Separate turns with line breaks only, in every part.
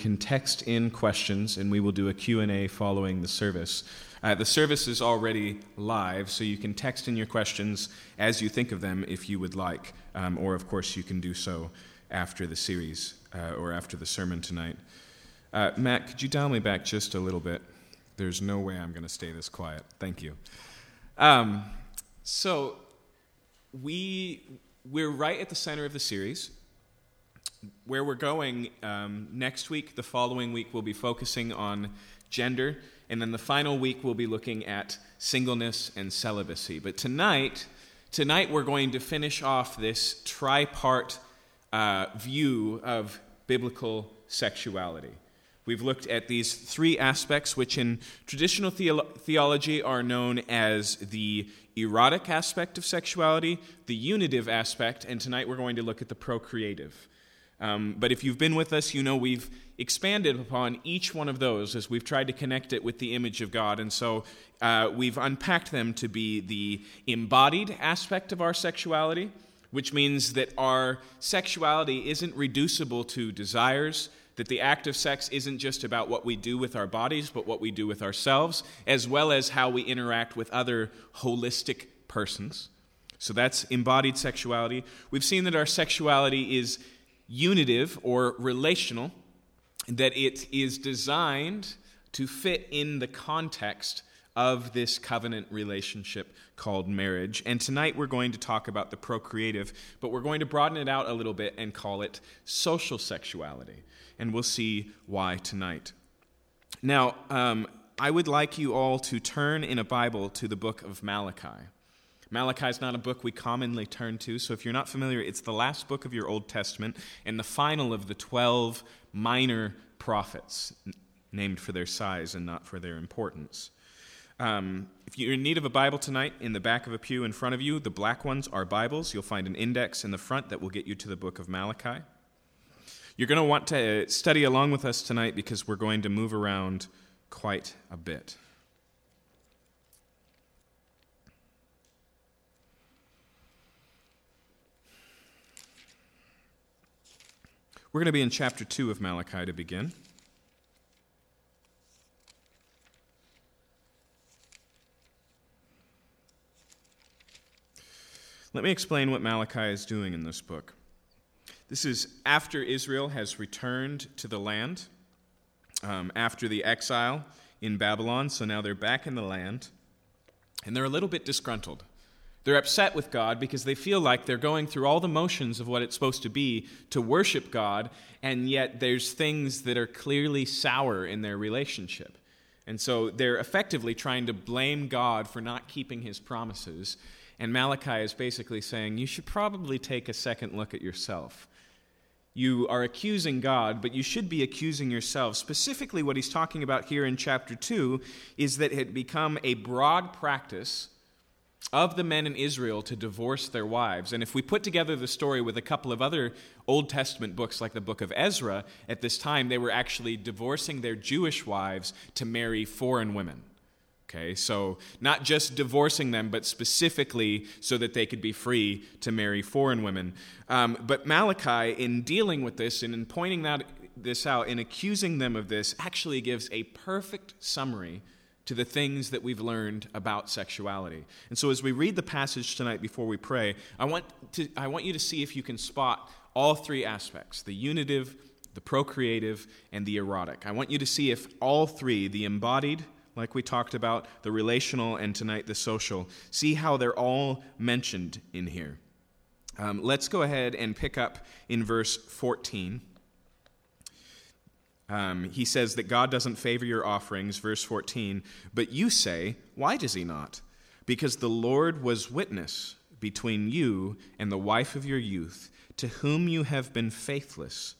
can text in questions, and we will do a Q&A following the service. Uh, the service is already live, so you can text in your questions as you think of them if you would like, um, or of course you can do so after the series uh, or after the sermon tonight. Uh, Matt, could you dial me back just a little bit? There's no way I'm going to stay this quiet. Thank you. Um, so we we're right at the center of the series. Where we're going um, next week, the following week, we'll be focusing on gender and then the final week, we'll be looking at singleness and celibacy. But tonight, tonight we're going to finish off this tripart uh, view of biblical sexuality. We've looked at these three aspects, which in traditional theolo- theology are known as the erotic aspect of sexuality, the unitive aspect, and tonight we're going to look at the procreative. Um, but if you've been with us, you know we've expanded upon each one of those as we've tried to connect it with the image of God. And so uh, we've unpacked them to be the embodied aspect of our sexuality, which means that our sexuality isn't reducible to desires, that the act of sex isn't just about what we do with our bodies, but what we do with ourselves, as well as how we interact with other holistic persons. So that's embodied sexuality. We've seen that our sexuality is unitive or relational that it is designed to fit in the context of this covenant relationship called marriage. And tonight we're going to talk about the procreative, but we're going to broaden it out a little bit and call it social sexuality. And we'll see why tonight. Now, um, I would like you all to turn in a Bible to the book of Malachi. Malachi is not a book we commonly turn to, so if you're not familiar, it's the last book of your Old Testament and the final of the 12 minor prophets, named for their size and not for their importance. Um, if you're in need of a Bible tonight, in the back of a pew in front of you, the black ones are Bibles. You'll find an index in the front that will get you to the book of Malachi. You're going to want to study along with us tonight because we're going to move around quite a bit. We're going to be in chapter 2 of Malachi to begin. Let me explain what Malachi is doing in this book. This is after Israel has returned to the land, um, after the exile in Babylon. So now they're back in the land, and they're a little bit disgruntled. They're upset with God because they feel like they're going through all the motions of what it's supposed to be to worship God, and yet there's things that are clearly sour in their relationship. And so they're effectively trying to blame God for not keeping his promises. And Malachi is basically saying, You should probably take a second look at yourself. You are accusing God, but you should be accusing yourself. Specifically, what he's talking about here in chapter 2 is that it had become a broad practice of the men in Israel to divorce their wives. And if we put together the story with a couple of other Old Testament books, like the book of Ezra, at this time they were actually divorcing their Jewish wives to marry foreign women. Okay, so not just divorcing them, but specifically so that they could be free to marry foreign women. Um, but Malachi, in dealing with this and in pointing that, this out, in accusing them of this, actually gives a perfect summary to the things that we've learned about sexuality. And so as we read the passage tonight before we pray, I want, to, I want you to see if you can spot all three aspects the unitive, the procreative, and the erotic. I want you to see if all three, the embodied, like we talked about, the relational, and tonight the social, see how they're all mentioned in here. Um, let's go ahead and pick up in verse 14. Um, he says that God doesn't favor your offerings, verse 14, but you say, Why does he not? Because the Lord was witness between you and the wife of your youth, to whom you have been faithless,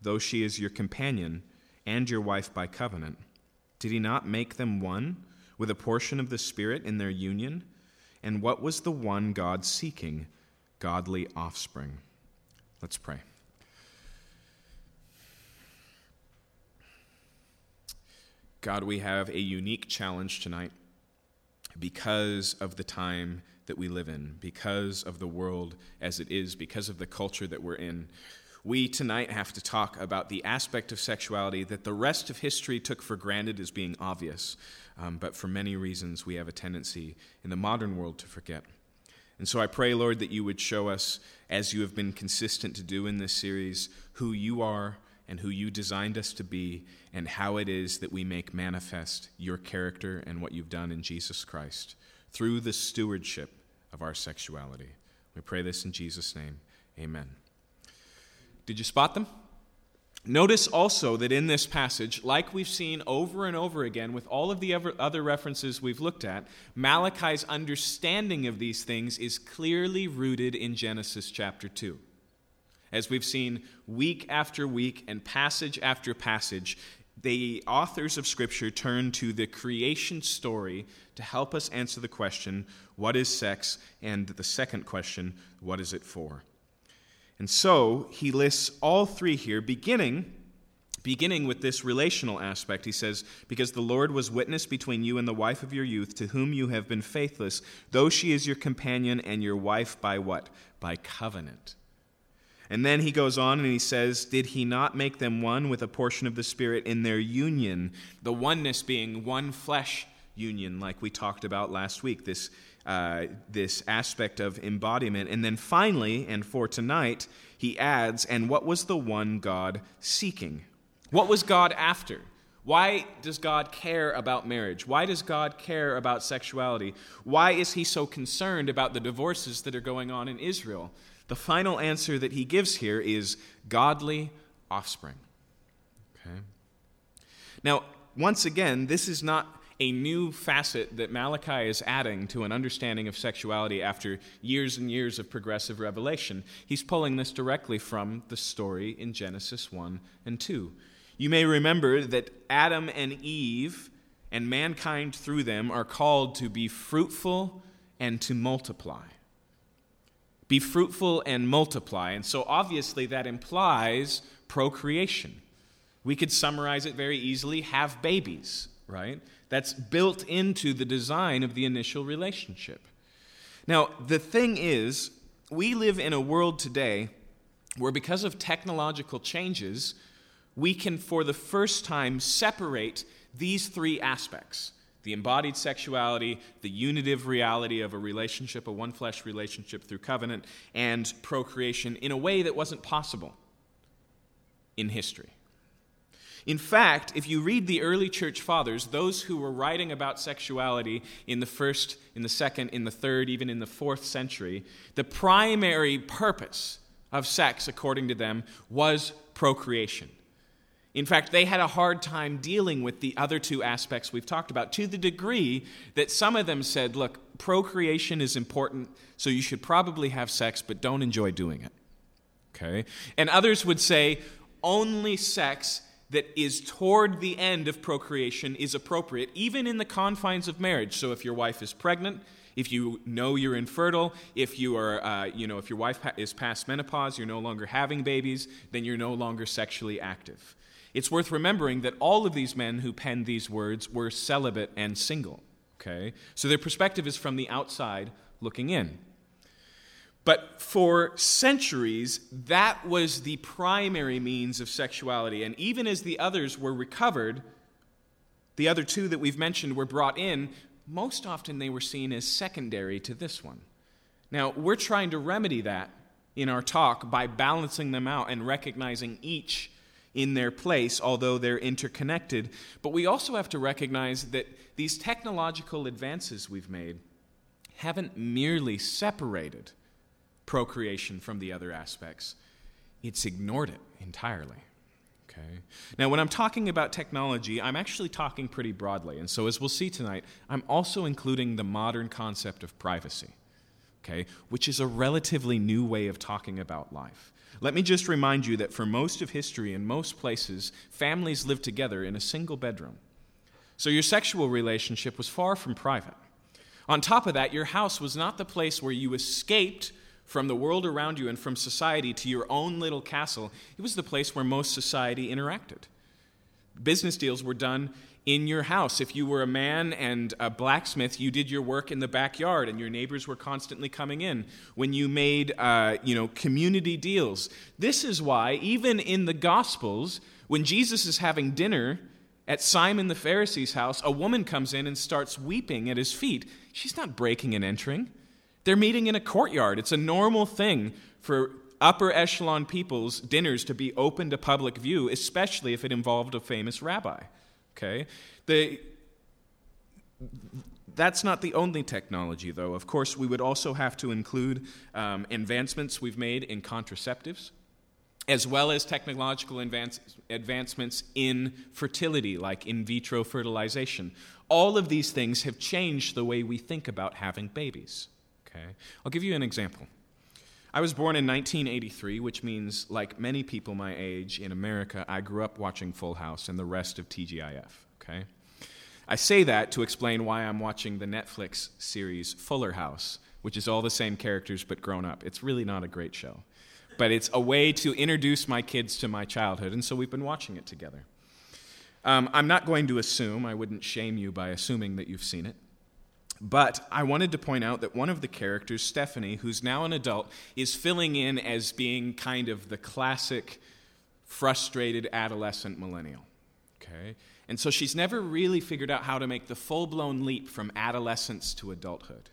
though she is your companion and your wife by covenant. Did he not make them one with a portion of the Spirit in their union? And what was the one God seeking? Godly offspring. Let's pray. God, we have a unique challenge tonight because of the time that we live in, because of the world as it is, because of the culture that we're in. we tonight have to talk about the aspect of sexuality that the rest of history took for granted as being obvious, um, but for many reasons we have a tendency in the modern world to forget. And so I pray, Lord, that you would show us, as you have been consistent to do in this series, who you are and who you designed us to be, and how it is that we make manifest your character and what you've done in Jesus Christ through the stewardship of our sexuality. We pray this in Jesus' name. Amen. Did you spot them? Notice also that in this passage, like we've seen over and over again with all of the other references we've looked at, Malachi's understanding of these things is clearly rooted in Genesis chapter 2. As we've seen week after week and passage after passage, the authors of Scripture turn to the creation story to help us answer the question, What is sex? and the second question, What is it for? And so he lists all three here, beginning beginning with this relational aspect. He says, Because the Lord was witness between you and the wife of your youth, to whom you have been faithless, though she is your companion and your wife by what? By covenant. And then he goes on and he says, Did he not make them one with a portion of the Spirit in their union? The oneness being one flesh union, like we talked about last week. This uh, this aspect of embodiment. And then finally, and for tonight, he adds, and what was the one God seeking? What was God after? Why does God care about marriage? Why does God care about sexuality? Why is he so concerned about the divorces that are going on in Israel? The final answer that he gives here is godly offspring. Okay? Now, once again, this is not a new facet that Malachi is adding to an understanding of sexuality after years and years of progressive revelation. He's pulling this directly from the story in Genesis 1 and 2. You may remember that Adam and Eve and mankind through them are called to be fruitful and to multiply. Be fruitful and multiply. And so obviously that implies procreation. We could summarize it very easily have babies, right? That's built into the design of the initial relationship. Now, the thing is, we live in a world today where, because of technological changes, we can, for the first time, separate these three aspects the embodied sexuality, the unitive reality of a relationship, a one flesh relationship through covenant, and procreation in a way that wasn't possible in history. In fact, if you read the early church fathers, those who were writing about sexuality in the first, in the second, in the third, even in the fourth century, the primary purpose of sex, according to them, was procreation. In fact, they had a hard time dealing with the other two aspects we've talked about to the degree that some of them said, look, procreation is important, so you should probably have sex, but don't enjoy doing it. Okay? And others would say, only sex that is toward the end of procreation is appropriate, even in the confines of marriage. So if your wife is pregnant, if you know you're infertile, if you are, uh, you know, if your wife is past menopause, you're no longer having babies, then you're no longer sexually active. It's worth remembering that all of these men who penned these words were celibate and single. Okay, so their perspective is from the outside looking in. But for centuries, that was the primary means of sexuality. And even as the others were recovered, the other two that we've mentioned were brought in, most often they were seen as secondary to this one. Now, we're trying to remedy that in our talk by balancing them out and recognizing each in their place, although they're interconnected. But we also have to recognize that these technological advances we've made haven't merely separated procreation from the other aspects. It's ignored it entirely. Okay. Now, when I'm talking about technology, I'm actually talking pretty broadly. And so, as we'll see tonight, I'm also including the modern concept of privacy, okay, which is a relatively new way of talking about life. Let me just remind you that for most of history, in most places, families lived together in a single bedroom. So, your sexual relationship was far from private. On top of that, your house was not the place where you escaped from the world around you and from society to your own little castle, it was the place where most society interacted. Business deals were done in your house. If you were a man and a blacksmith, you did your work in the backyard, and your neighbors were constantly coming in. When you made, uh, you know, community deals. This is why, even in the Gospels, when Jesus is having dinner at Simon the Pharisee's house, a woman comes in and starts weeping at his feet. She's not breaking and entering. They're meeting in a courtyard. It's a normal thing for upper echelon people's dinners to be open to public view, especially if it involved a famous rabbi. Okay? The, that's not the only technology, though. Of course, we would also have to include um, advancements we've made in contraceptives, as well as technological advance, advancements in fertility, like in vitro fertilization. All of these things have changed the way we think about having babies. Okay? I'll give you an example. I was born in 1983, which means, like many people my age in America, I grew up watching Full House and the rest of TGIF. Okay? I say that to explain why I'm watching the Netflix series Fuller House, which is all the same characters but grown up. It's really not a great show. But it's a way to introduce my kids to my childhood, and so we've been watching it together. Um, I'm not going to assume, I wouldn't shame you by assuming that you've seen it. But I wanted to point out that one of the characters, Stephanie, who's now an adult, is filling in as being kind of the classic frustrated adolescent millennial. Okay? And so she's never really figured out how to make the full blown leap from adolescence to adulthood.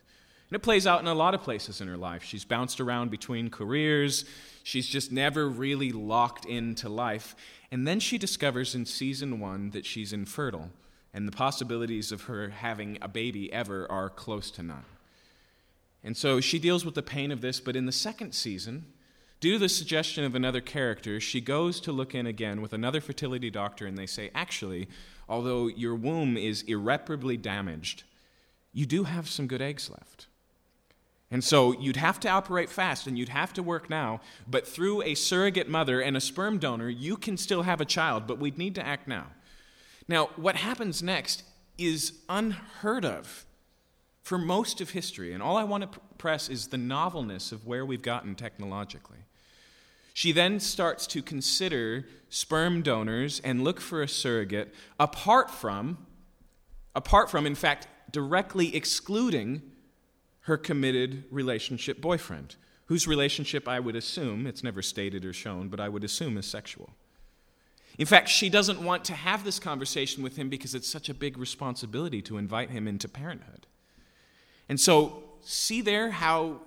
And it plays out in a lot of places in her life. She's bounced around between careers, she's just never really locked into life. And then she discovers in season one that she's infertile and the possibilities of her having a baby ever are close to none. And so she deals with the pain of this, but in the second season, due to the suggestion of another character, she goes to look in again with another fertility doctor, and they say, actually, although your womb is irreparably damaged, you do have some good eggs left. And so you'd have to operate fast and you'd have to work now, but through a surrogate mother and a sperm donor, you can still have a child, but we'd need to act now. Now, what happens next is unheard of for most of history, and all I want to press is the novelness of where we've gotten technologically. She then starts to consider sperm donors and look for a surrogate apart from, apart from, in fact, directly excluding her committed relationship boyfriend, whose relationship I would assume, it's never stated or shown, but I would assume is sexual. In fact, she doesn't want to have this conversation with him because it's such a big responsibility to invite him into parenthood. And so, see there how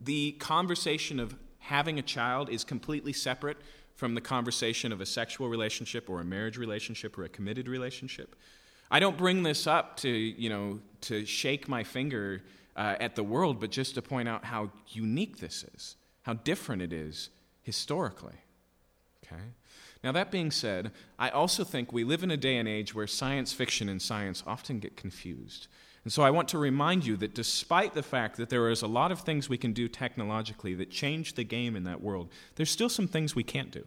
the conversation of having a child is completely separate from the conversation of a sexual relationship or a marriage relationship or a committed relationship. I don't bring this up to, you know, to shake my finger uh, at the world, but just to point out how unique this is, how different it is historically. Okay? Now, that being said, I also think we live in a day and age where science fiction and science often get confused. And so I want to remind you that despite the fact that there is a lot of things we can do technologically that change the game in that world, there's still some things we can't do.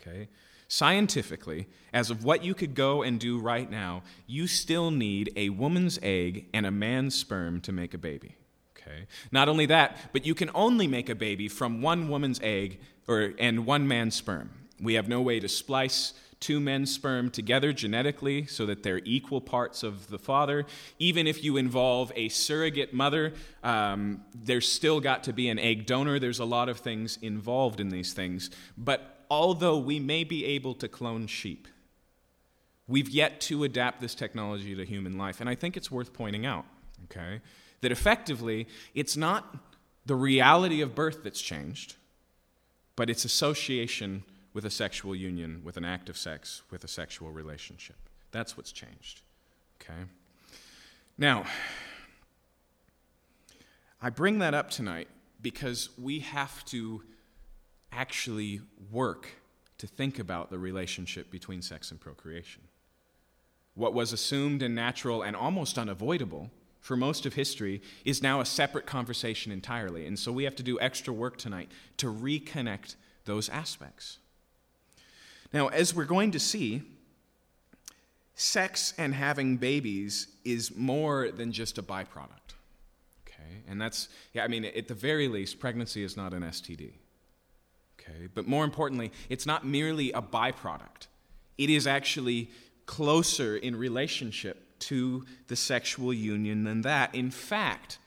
Okay? Scientifically, as of what you could go and do right now, you still need a woman's egg and a man's sperm to make a baby. Okay? Not only that, but you can only make a baby from one woman's egg or, and one man's sperm. We have no way to splice two men's sperm together genetically so that they're equal parts of the father. Even if you involve a surrogate mother, um, there's still got to be an egg donor. There's a lot of things involved in these things. But although we may be able to clone sheep, we've yet to adapt this technology to human life. And I think it's worth pointing out, okay, that effectively it's not the reality of birth that's changed, but its association with a sexual union, with an act of sex, with a sexual relationship. That's what's changed. Okay? Now, I bring that up tonight because we have to actually work to think about the relationship between sex and procreation. What was assumed and natural and almost unavoidable for most of history is now a separate conversation entirely. And so we have to do extra work tonight to reconnect those aspects. Now, as we're going to see, sex and having babies is more than just a byproduct. Okay? And that's, yeah, I mean, at the very least, pregnancy is not an STD. Okay? But more importantly, it's not merely a byproduct, it is actually closer in relationship to the sexual union than that. In fact,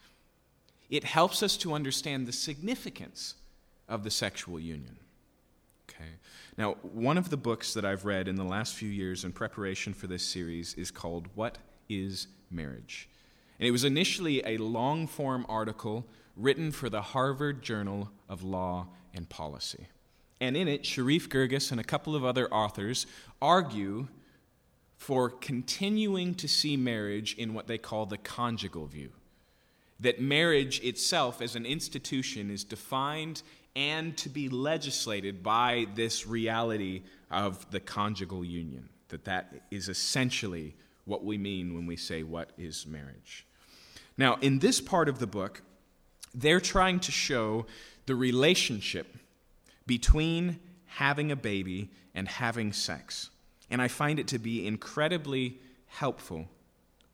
it helps us to understand the significance of the sexual union. Now, one of the books that I've read in the last few years in preparation for this series is called What is Marriage? And it was initially a long form article written for the Harvard Journal of Law and Policy. And in it, Sherif Girgis and a couple of other authors argue for continuing to see marriage in what they call the conjugal view. That marriage itself as an institution is defined and to be legislated by this reality of the conjugal union. That that is essentially what we mean when we say what is marriage. Now, in this part of the book, they're trying to show the relationship between having a baby and having sex. And I find it to be incredibly helpful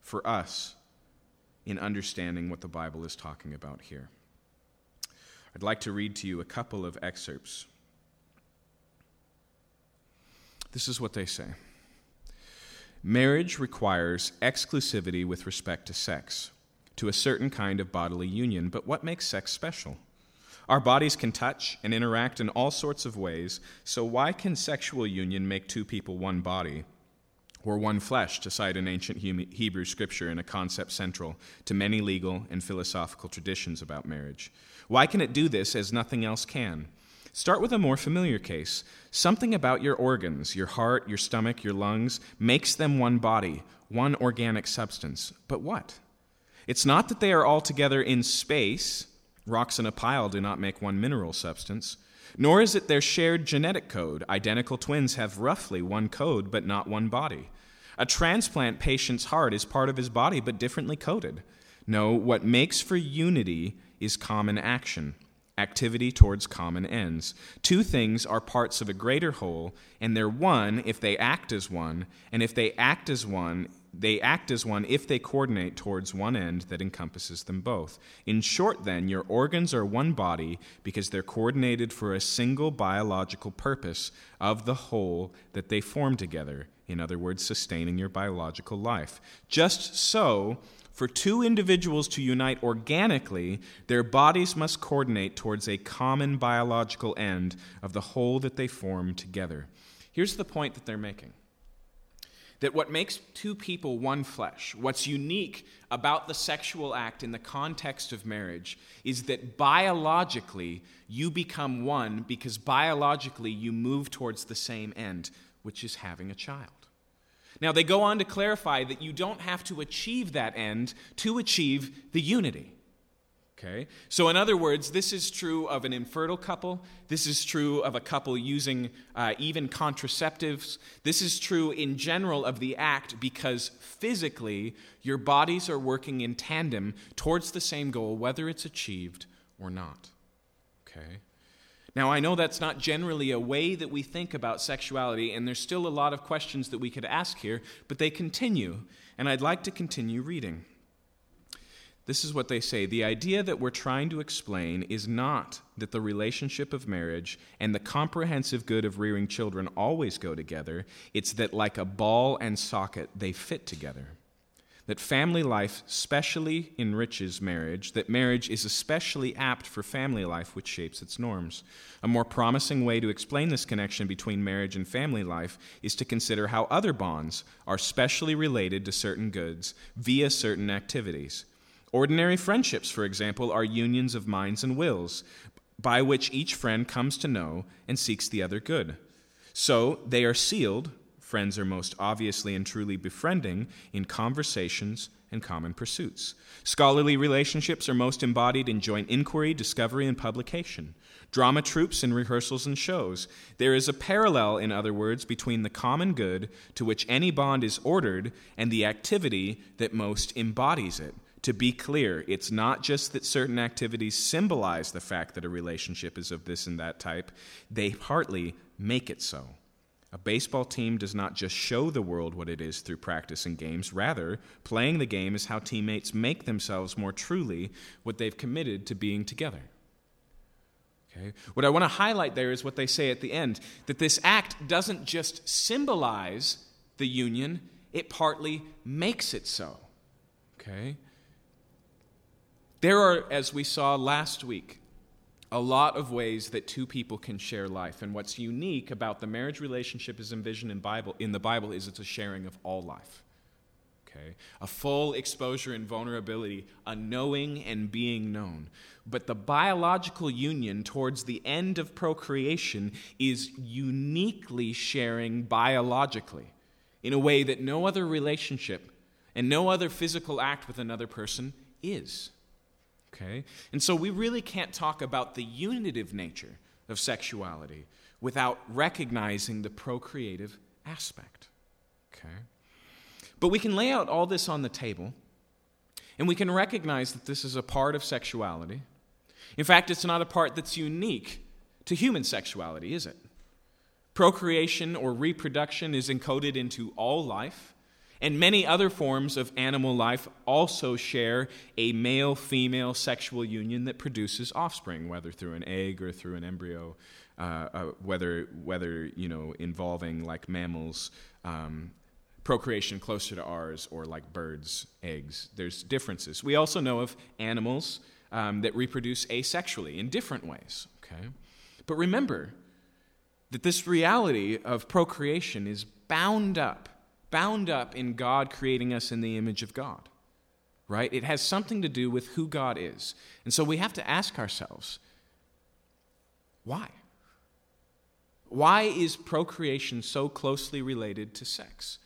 for us in understanding what the Bible is talking about here. I'd like to read to you a couple of excerpts. This is what they say Marriage requires exclusivity with respect to sex to a certain kind of bodily union. But what makes sex special? Our bodies can touch and interact in all sorts of ways, so why can sexual union make two people one body? Or one flesh, to cite an ancient Hebrew scripture and a concept central to many legal and philosophical traditions about marriage. Why can it do this as nothing else can? Start with a more familiar case. Something about your organs, your heart, your stomach, your lungs, makes them one body, one organic substance. But what? It's not that they are all together in space. Rocks in a pile do not make one mineral substance. Nor is it their shared genetic code. Identical twins have roughly one code, but not one body. A transplant patient's heart is part of his body, but differently coded. No, what makes for unity is common action, activity towards common ends. Two things are parts of a greater whole, and they're one if they act as one, and if they act as one, they act as one if they coordinate towards one end that encompasses them both. In short, then, your organs are one body because they're coordinated for a single biological purpose of the whole that they form together. In other words, sustaining your biological life. Just so, for two individuals to unite organically, their bodies must coordinate towards a common biological end of the whole that they form together. Here's the point that they're making that what makes two people one flesh, what's unique about the sexual act in the context of marriage, is that biologically you become one because biologically you move towards the same end, which is having a child. Now, they go on to clarify that you don't have to achieve that end to achieve the unity. Okay? So, in other words, this is true of an infertile couple. This is true of a couple using uh, even contraceptives. This is true in general of the act because physically your bodies are working in tandem towards the same goal, whether it's achieved or not. Okay? Now, I know that's not generally a way that we think about sexuality, and there's still a lot of questions that we could ask here, but they continue, and I'd like to continue reading. This is what they say. The idea that we're trying to explain is not that the relationship of marriage and the comprehensive good of rearing children always go together. It's that, like a ball and socket, they fit together. That family life specially enriches marriage, that marriage is especially apt for family life, which shapes its norms. A more promising way to explain this connection between marriage and family life is to consider how other bonds are specially related to certain goods via certain activities. Ordinary friendships, for example, are unions of minds and wills by which each friend comes to know and seeks the other good. So they are sealed, friends are most obviously and truly befriending, in conversations and common pursuits. Scholarly relationships are most embodied in joint inquiry, discovery, and publication. Drama troupes in rehearsals and shows. There is a parallel, in other words, between the common good to which any bond is ordered and the activity that most embodies it to be clear, it's not just that certain activities symbolize the fact that a relationship is of this and that type, they partly make it so. A baseball team does not just show the world what it is through practice and games. Rather, playing the game is how teammates make themselves more truly what they've committed to being together. Okay? What I want to highlight there is what they say at the end that this act doesn't just symbolize the union, it partly makes it so. Okay? There are, as we saw last week, a lot of ways that two people can share life. And what's unique about the marriage relationship as envisioned in, Bible, in the Bible is it's a sharing of all life. Okay? A full exposure and vulnerability, a knowing and being known. But the biological union towards the end of procreation is uniquely sharing biologically in a way that no other relationship and no other physical act with another person is. Okay? And so we really can't talk about the unitive nature of sexuality without recognizing the procreative aspect. Okay? But we can lay out all this on the table, and we can recognize that this is a part of sexuality. In fact, it's not a part that's unique to human sexuality, is it? Procreation or reproduction is encoded into all life. And many other forms of animal life also share a male female sexual union that produces offspring, whether through an egg or through an embryo, uh, uh, whether, whether you know, involving like mammals, um, procreation closer to ours, or like birds' eggs. There's differences. We also know of animals um, that reproduce asexually in different ways. Okay? But remember that this reality of procreation is bound up bound up in God creating us in the image of God, right? It has something to do with who God is. And so we have to ask ourselves why? Why is procreation so closely related to sex?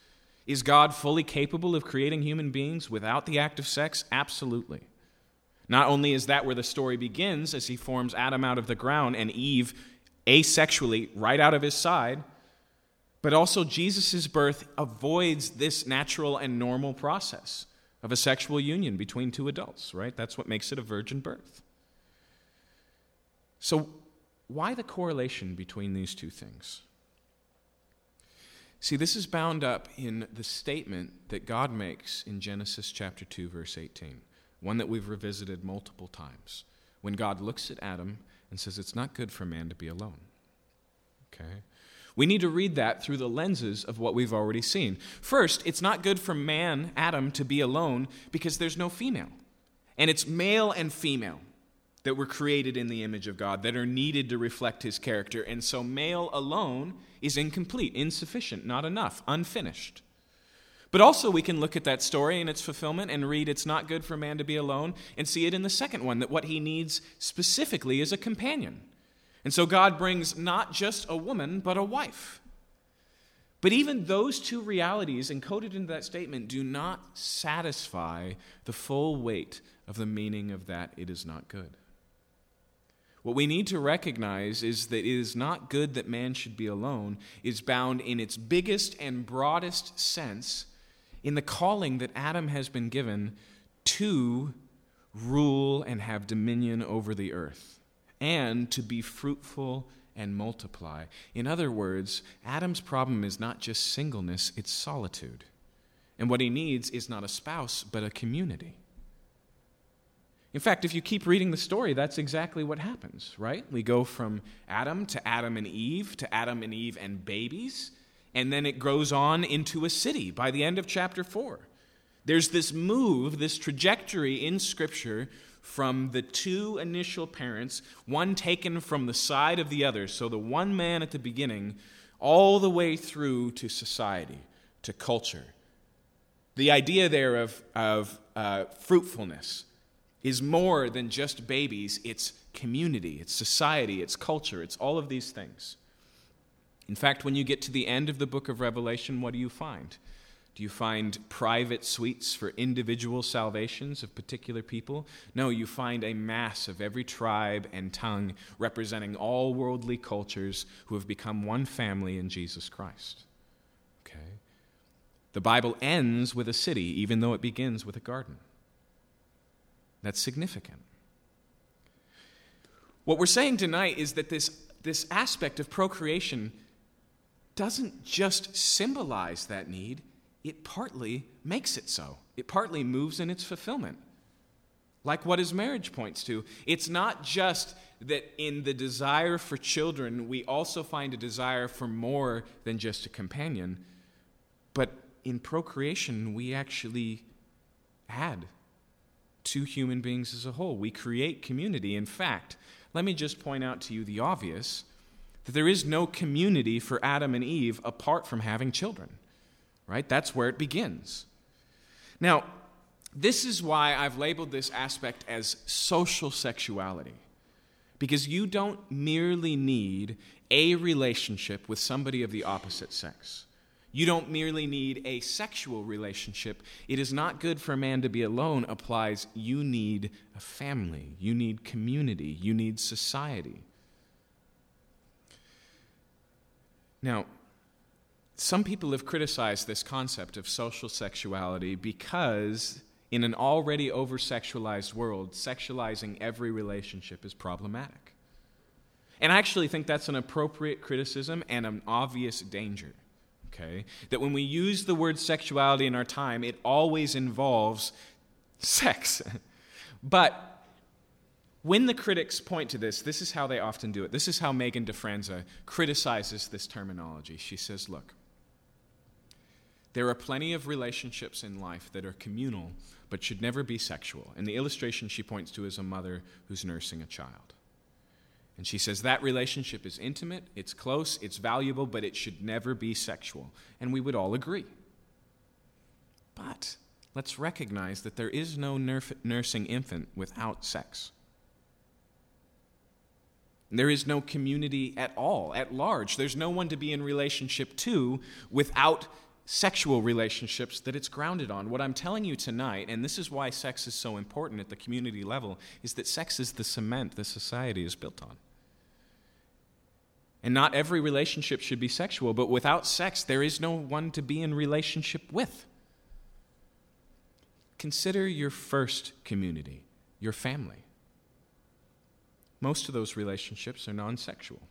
Is God fully capable of creating human beings without the act of sex? Absolutely. Not only is that where the story begins, as he forms Adam out of the ground and Eve asexually right out of his side, but also, Jesus' birth avoids this natural and normal process of a sexual union between two adults, right? That's what makes it a virgin birth. So, why the correlation between these two things? See, this is bound up in the statement that God makes in Genesis chapter 2, verse 18, one that we've revisited multiple times. When God looks at Adam and says, It's not good for man to be alone. Okay? We need to read that through the lenses of what we've already seen. First, it's not good for man, Adam, to be alone because there's no female. And it's male and female that were created in the image of God that are needed to reflect his character. And so, male alone is incomplete, insufficient, not enough, unfinished. But also, we can look at that story and its fulfillment and read it's not good for man to be alone and see it in the second one that what he needs specifically is a companion. And so God brings not just a woman, but a wife. But even those two realities encoded into that statement do not satisfy the full weight of the meaning of that it is not good. What we need to recognize is that it is not good that man should be alone, is bound in its biggest and broadest sense in the calling that Adam has been given to rule and have dominion over the earth and to be fruitful and multiply. In other words, Adam's problem is not just singleness, it's solitude. And what he needs is not a spouse, but a community. In fact, if you keep reading the story, that's exactly what happens, right? We go from Adam to Adam and Eve to Adam and Eve and babies, and then it grows on into a city by the end of chapter 4. There's this move, this trajectory in Scripture from the two initial parents, one taken from the side of the other. So the one man at the beginning, all the way through to society, to culture. The idea there of, of uh, fruitfulness is more than just babies, it's community, it's society, it's culture, it's all of these things. In fact, when you get to the end of the book of Revelation, what do you find? Do you find private suites for individual salvations of particular people? No, you find a mass of every tribe and tongue representing all worldly cultures who have become one family in Jesus Christ. Okay? The Bible ends with a city, even though it begins with a garden. That's significant. What we're saying tonight is that this, this aspect of procreation doesn't just symbolize that need, it partly makes it so. It partly moves in its fulfillment. Like what his marriage points to. It's not just that in the desire for children, we also find a desire for more than just a companion, But in procreation, we actually add to human beings as a whole. We create community. In fact, let me just point out to you the obvious that there is no community for Adam and Eve apart from having children. Right? That's where it begins. Now, this is why I've labeled this aspect as social sexuality. Because you don't merely need a relationship with somebody of the opposite sex. You don't merely need a sexual relationship. It is not good for a man to be alone applies you need a family, you need community, you need society. Now, some people have criticized this concept of social sexuality because, in an already over sexualized world, sexualizing every relationship is problematic. And I actually think that's an appropriate criticism and an obvious danger. Okay? That when we use the word sexuality in our time, it always involves sex. but when the critics point to this, this is how they often do it. This is how Megan DeFranza criticizes this terminology. She says, Look, there are plenty of relationships in life that are communal but should never be sexual. And the illustration she points to is a mother who's nursing a child. And she says that relationship is intimate, it's close, it's valuable, but it should never be sexual. And we would all agree. But let's recognize that there is no nursing infant without sex. There is no community at all, at large. There's no one to be in relationship to without sexual relationships that it's grounded on. What I'm telling you tonight, and this is why sex is so important at the community level, is that sex is the cement the society is built on. And not every relationship should be sexual, but without sex, there is no one to be in relationship with. Consider your first community, your family. Most of those relationships are non sexual.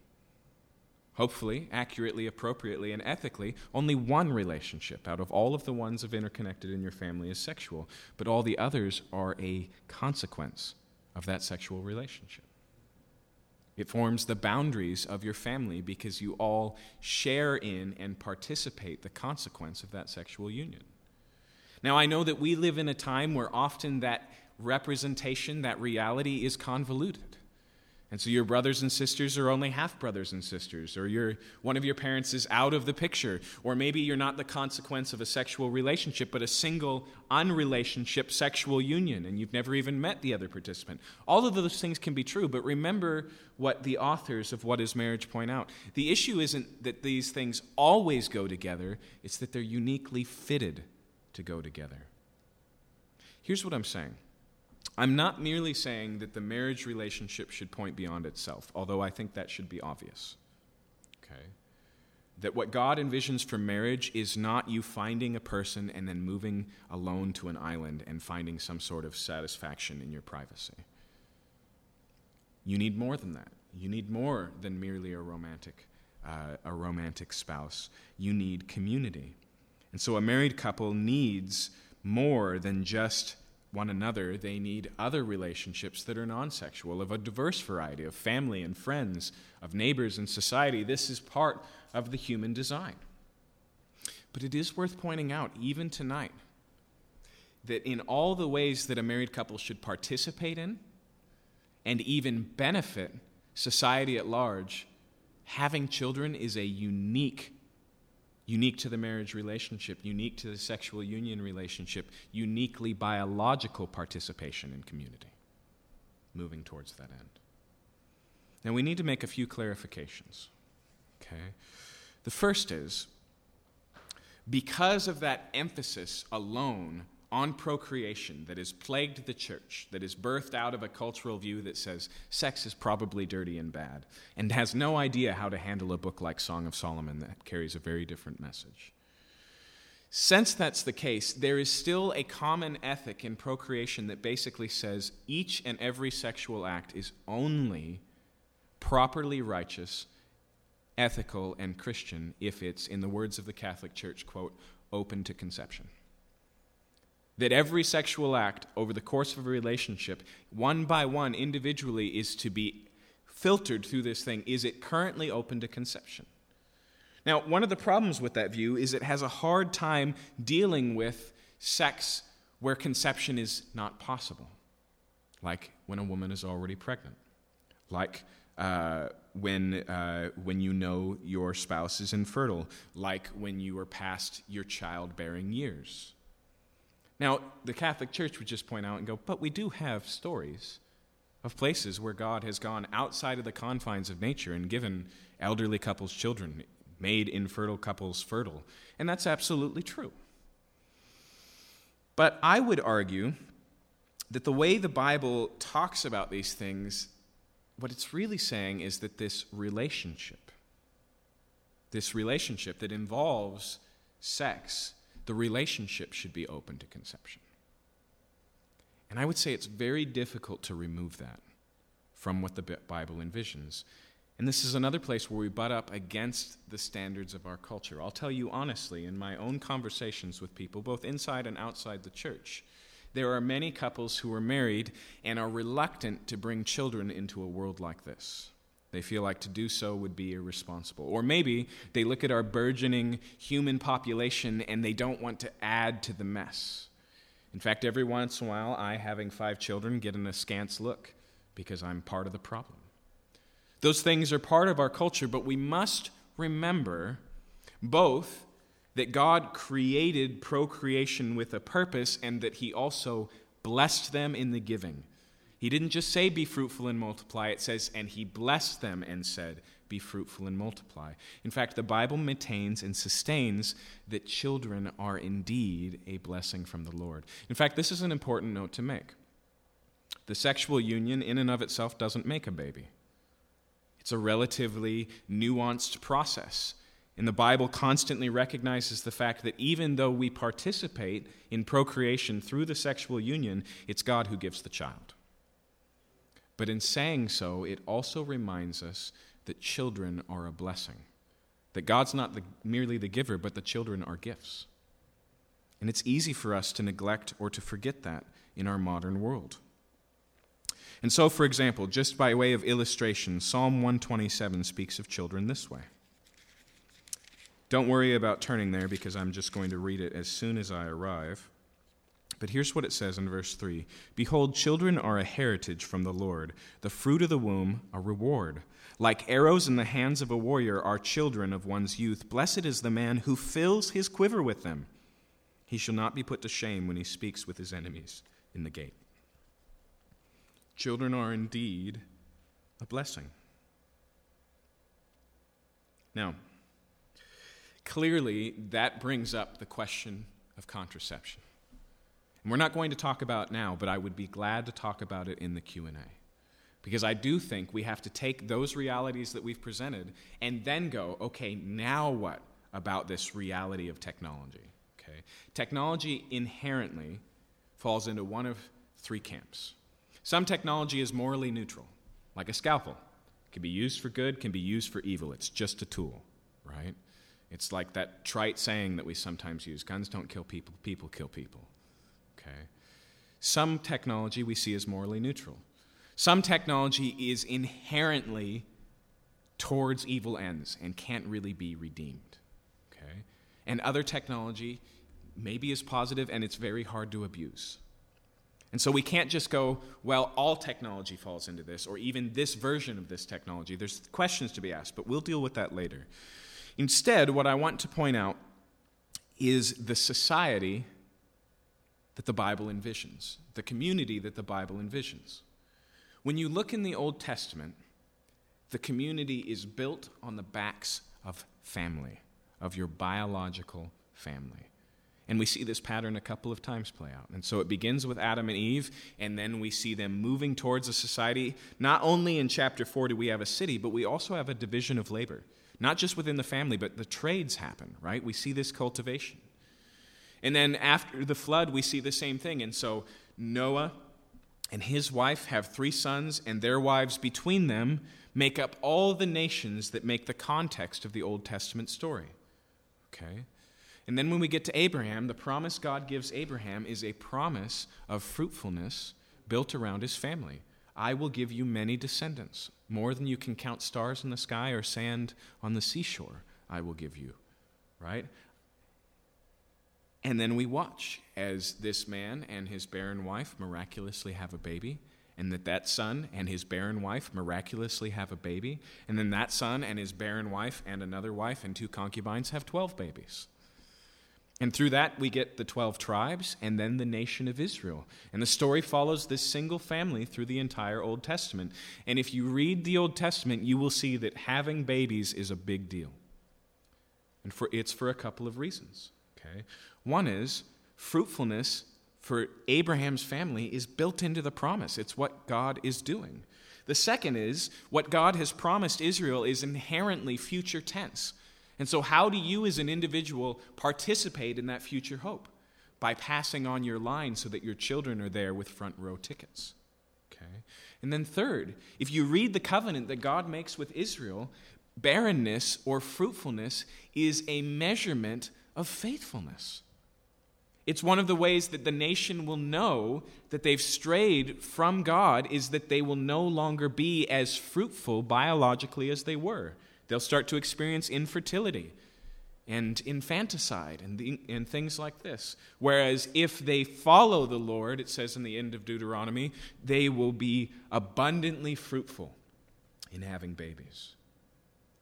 Hopefully, accurately, appropriately, and ethically, only one relationship out of all of the ones of interconnected in your family is sexual, but all the others are a consequence of that sexual relationship. It forms the boundaries of your family because you all share in and participate the consequence of that sexual union. Now, I know that we live in a time where often that representation, that reality, is convoluted. And so your brothers and sisters are only half brothers and sisters, or you one of your parents is out of the picture, or maybe you're not the consequence of a sexual relationship, but a single unrelationship sexual union, and you've never even met the other participant. All of those things can be true, but remember what the authors of What is Marriage point out. The issue isn't that these things always go together, it's that they're uniquely fitted to go together. Here's what I'm saying. I'm not merely saying that the marriage relationship should point beyond itself, although I think that should be obvious. Okay? That what God envisions for marriage is not you finding a person and then moving alone to an island and finding some sort of satisfaction in your privacy. You need more than that. You need more than merely a romantic, uh, a romantic spouse. You need community. And so a married couple needs more than just one another, they need other relationships that are non sexual, of a diverse variety, of family and friends, of neighbors and society. This is part of the human design. But it is worth pointing out, even tonight, that in all the ways that a married couple should participate in and even benefit society at large, having children is a unique unique to the marriage relationship, unique to the sexual union relationship, uniquely biological participation in community, moving towards that end. Now, we need to make a few clarifications. Okay? The first is because of that emphasis alone on procreation that has plagued the church, that is birthed out of a cultural view that says sex is probably dirty and bad, and has no idea how to handle a book like Song of Solomon that carries a very different message. Since that's the case, there is still a common ethic in procreation that basically says each and every sexual act is only properly righteous, ethical, and Christian if it's, in the words of the Catholic Church, quote, open to conception that every sexual act over the course of a relationship, one by one, individually, is to be filtered through this thing. Is it currently open to conception? Now, one of the problems with that view is it has a hard time dealing with sex where conception is not possible, like when a woman is already pregnant, like uh, when, uh, when you know your spouse is infertile, like when you are past your childbearing years. Now, the Catholic Church would just point out and go, but we do have stories of places where God has gone outside of the confines of nature and given elderly couples children, made infertile couples fertile. And that's absolutely true. But I would argue that the way the Bible talks about these things, what it's really saying is that this relationship, this relationship that involves sex, the relationship should be open to conception. And I would say it's very difficult to remove that from what the Bible envisions. And this is another place where we butt up against the standards of our culture. I'll tell you honestly, in my own conversations with people, both inside and outside the church, there are many couples who are married and are reluctant to bring children into a world like this. They feel like to do so would be irresponsible. Or maybe they look at our burgeoning human population and they don't want to add to the mess. In fact, every once in a while, I, having five children, get an askance look because I'm part of the problem. Those things are part of our culture, but we must remember both that God created procreation with a purpose and that He also blessed them in the giving. He didn't just say, Be fruitful and multiply. It says, And He blessed them and said, Be fruitful and multiply. In fact, the Bible maintains and sustains that children are indeed a blessing from the Lord. In fact, this is an important note to make. The sexual union, in and of itself, doesn't make a baby. It's a relatively nuanced process. And the Bible constantly recognizes the fact that even though we participate in procreation through the sexual union, it's God who gives the child. But in saying so, it also reminds us that children are a blessing. That God's not the, merely the giver, but the children are gifts. And it's easy for us to neglect or to forget that in our modern world. And so, for example, just by way of illustration, Psalm 127 speaks of children this way. Don't worry about turning there because I'm just going to read it as soon as I arrive. But here's what it says in verse 3 Behold, children are a heritage from the Lord, the fruit of the womb, a reward. Like arrows in the hands of a warrior are children of one's youth. Blessed is the man who fills his quiver with them. He shall not be put to shame when he speaks with his enemies in the gate. Children are indeed a blessing. Now, clearly that brings up the question of contraception. And we're not going to talk about now, but I would be glad to talk about it in the Q&A. Because I do think we have to take those realities that we've presented and then go, okay, now what about this reality of technology? Okay? Technology inherently falls into one of three camps. Some technology is morally neutral, like a scalpel. It can be used for good, can be used for evil. It's just a tool, right? It's like that trite saying that we sometimes use guns don't kill people, people kill people. Okay? Some technology we see as morally neutral. Some technology is inherently towards evil ends and can't really be redeemed. Okay? And other technology maybe is positive and it's very hard to abuse. And so we can't just go, well, all technology falls into this, or even this version of this technology. There's questions to be asked, but we'll deal with that later. Instead, what I want to point out is the society that the Bible envisions, the community that the Bible envisions. When you look in the Old Testament, the community is built on the backs of family, of your biological family. And we see this pattern a couple of times play out. And so it begins with Adam and Eve, and then we see them moving towards a society. Not only in chapter 4 do we have a city, but we also have a division of labor. Not just within the family, but the trades happen, right? We see this cultivation. And then after the flood, we see the same thing. And so Noah and his wife have three sons, and their wives between them make up all the nations that make the context of the Old Testament story. Okay? And then when we get to Abraham, the promise God gives Abraham is a promise of fruitfulness built around his family. I will give you many descendants, more than you can count stars in the sky or sand on the seashore. I will give you. Right? And then we watch as this man and his barren wife miraculously have a baby, and that that son and his barren wife miraculously have a baby, and then that son and his barren wife and another wife and two concubines have 12 babies. And through that, we get the 12 tribes and then the nation of Israel. And the story follows this single family through the entire Old Testament. And if you read the Old Testament, you will see that having babies is a big deal. And for, it's for a couple of reasons. Okay? One is fruitfulness for Abraham's family is built into the promise, it's what God is doing. The second is what God has promised Israel is inherently future tense. And so, how do you as an individual participate in that future hope? By passing on your line so that your children are there with front row tickets. Okay? And then, third, if you read the covenant that God makes with Israel, barrenness or fruitfulness is a measurement of faithfulness. It's one of the ways that the nation will know that they've strayed from God, is that they will no longer be as fruitful biologically as they were. They'll start to experience infertility and infanticide and, the, and things like this. Whereas if they follow the Lord, it says in the end of Deuteronomy, they will be abundantly fruitful in having babies.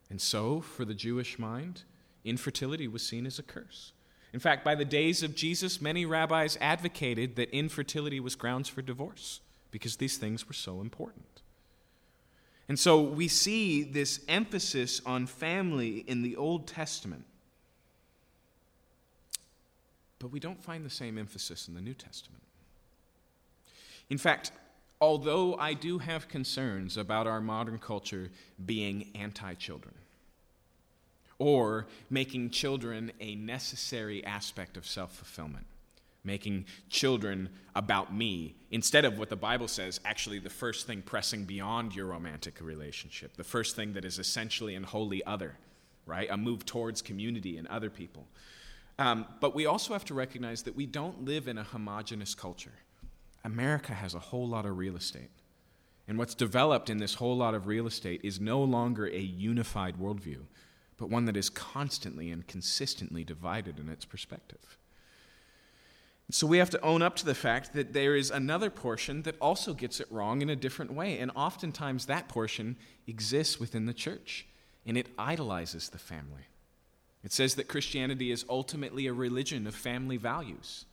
And so, for the Jewish mind, infertility was seen as a curse. In fact, by the days of Jesus, many rabbis advocated that infertility was grounds for divorce because these things were so important. And so we see this emphasis on family in the Old Testament. But we don't find the same emphasis in the New Testament. In fact, although I do have concerns about our modern culture being anti children, or making children a necessary aspect of self fulfillment making children about me instead of what the Bible says, actually the first thing pressing beyond your romantic relationship, the first thing that is essentially and wholly other, right? A move towards community and other people. Um, but we also have to recognize that we don't live in a homogenous culture. America has a whole lot of real estate. And what's developed in this whole lot of real estate is no longer a unified worldview, but one that is constantly and consistently divided in its perspective. So we have to own up to the fact that there is another portion that also gets it wrong in a different way. And oftentimes that portion exists within the church and it idolizes the family. It says that Christianity is ultimately a religion of family values.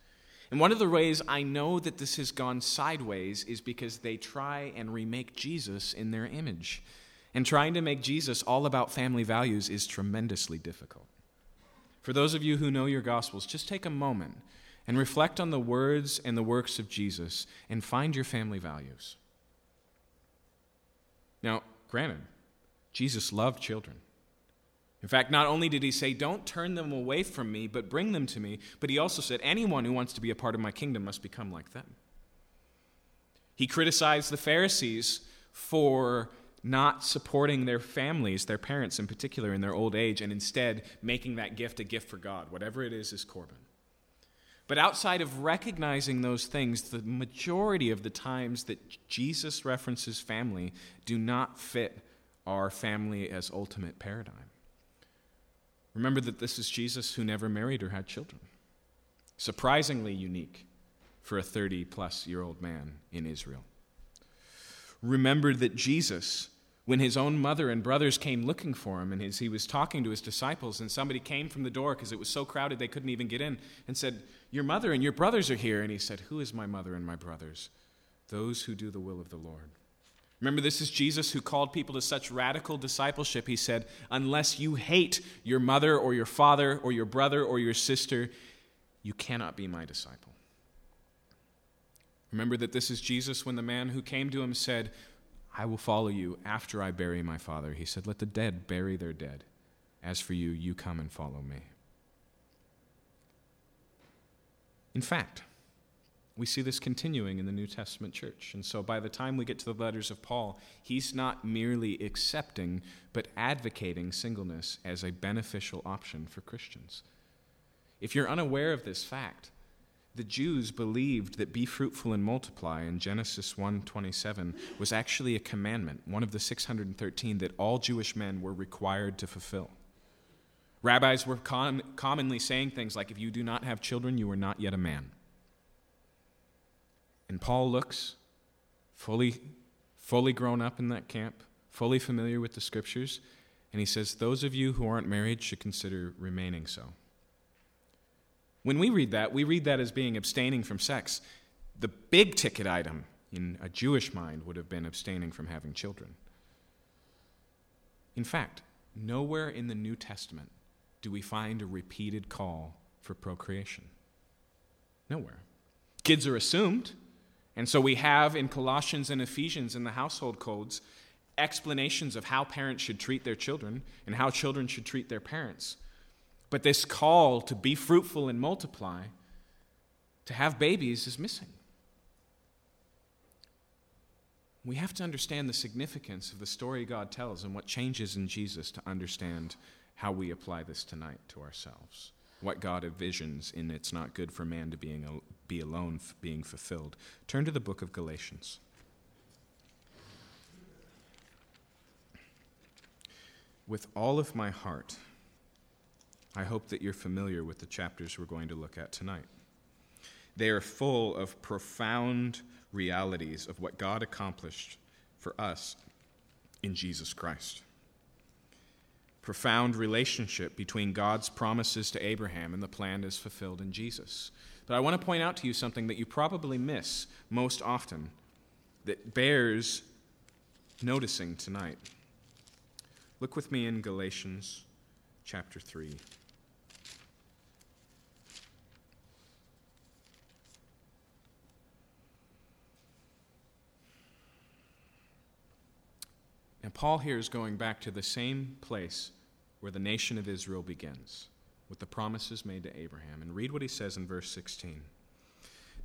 And one of the ways I know that this has gone sideways is because they try and remake Jesus in their image. And trying to make Jesus all about family values is tremendously difficult. For those of you who know your Gospels, just take a moment and reflect on the words and the works of Jesus and find your family values. Now, granted, Jesus loved children. In fact, not only did he say, Don't turn them away from me, but bring them to me, but he also said, Anyone who wants to be a part of my kingdom must become like them. He criticized the Pharisees for not supporting their families, their parents in particular, in their old age, and instead making that gift a gift for God. Whatever it is, is Corban. But outside of recognizing those things, the majority of the times that Jesus references family do not fit our family as ultimate paradigm. Remember that this is Jesus who never married or had children. Surprisingly unique for a 30 plus year old man in Israel. Remember that Jesus when his own mother and brothers came looking for him and as he was talking to his disciples and somebody came from the door because it was so crowded they couldn't even get in and said your mother and your brothers are here. And he said who is my mother and my brothers? Those who do the will of the lord. Remember this is jesus who called people to such radical discipleship. He said unless you hate your mother or your father or your brother or your sister you cannot be my disciple. Remember that this is jesus when the man who came to him said I will follow you after I bury my father. He said, Let the dead bury their dead. As for you, you come and follow me. In fact, we see this continuing in the New Testament church. And so by the time we get to the letters of Paul, he's not merely accepting, but advocating singleness as a beneficial option for Christians. If you're unaware of this fact, the Jews believed that be fruitful and multiply in Genesis 1:27 was actually a commandment, one of the 613 that all Jewish men were required to fulfill. Rabbis were com- commonly saying things like, if you do not have children, you are not yet a man. And Paul looks fully, fully grown up in that camp, fully familiar with the scriptures, and he says, Those of you who aren't married should consider remaining so. When we read that, we read that as being abstaining from sex. The big ticket item in a Jewish mind would have been abstaining from having children. In fact, nowhere in the New Testament do we find a repeated call for procreation. Nowhere. Kids are assumed, and so we have in Colossians and Ephesians in the household codes explanations of how parents should treat their children and how children should treat their parents. But this call to be fruitful and multiply, to have babies, is missing. We have to understand the significance of the story God tells and what changes in Jesus to understand how we apply this tonight to ourselves. What God envisions in It's Not Good for Man to being, be alone being fulfilled. Turn to the book of Galatians. With all of my heart, I hope that you're familiar with the chapters we're going to look at tonight. They are full of profound realities of what God accomplished for us in Jesus Christ profound relationship between God's promises to Abraham and the plan is fulfilled in Jesus. But I want to point out to you something that you probably miss most often that bears noticing tonight. Look with me in Galatians chapter 3. And Paul here is going back to the same place where the nation of Israel begins, with the promises made to Abraham. And read what he says in verse 16.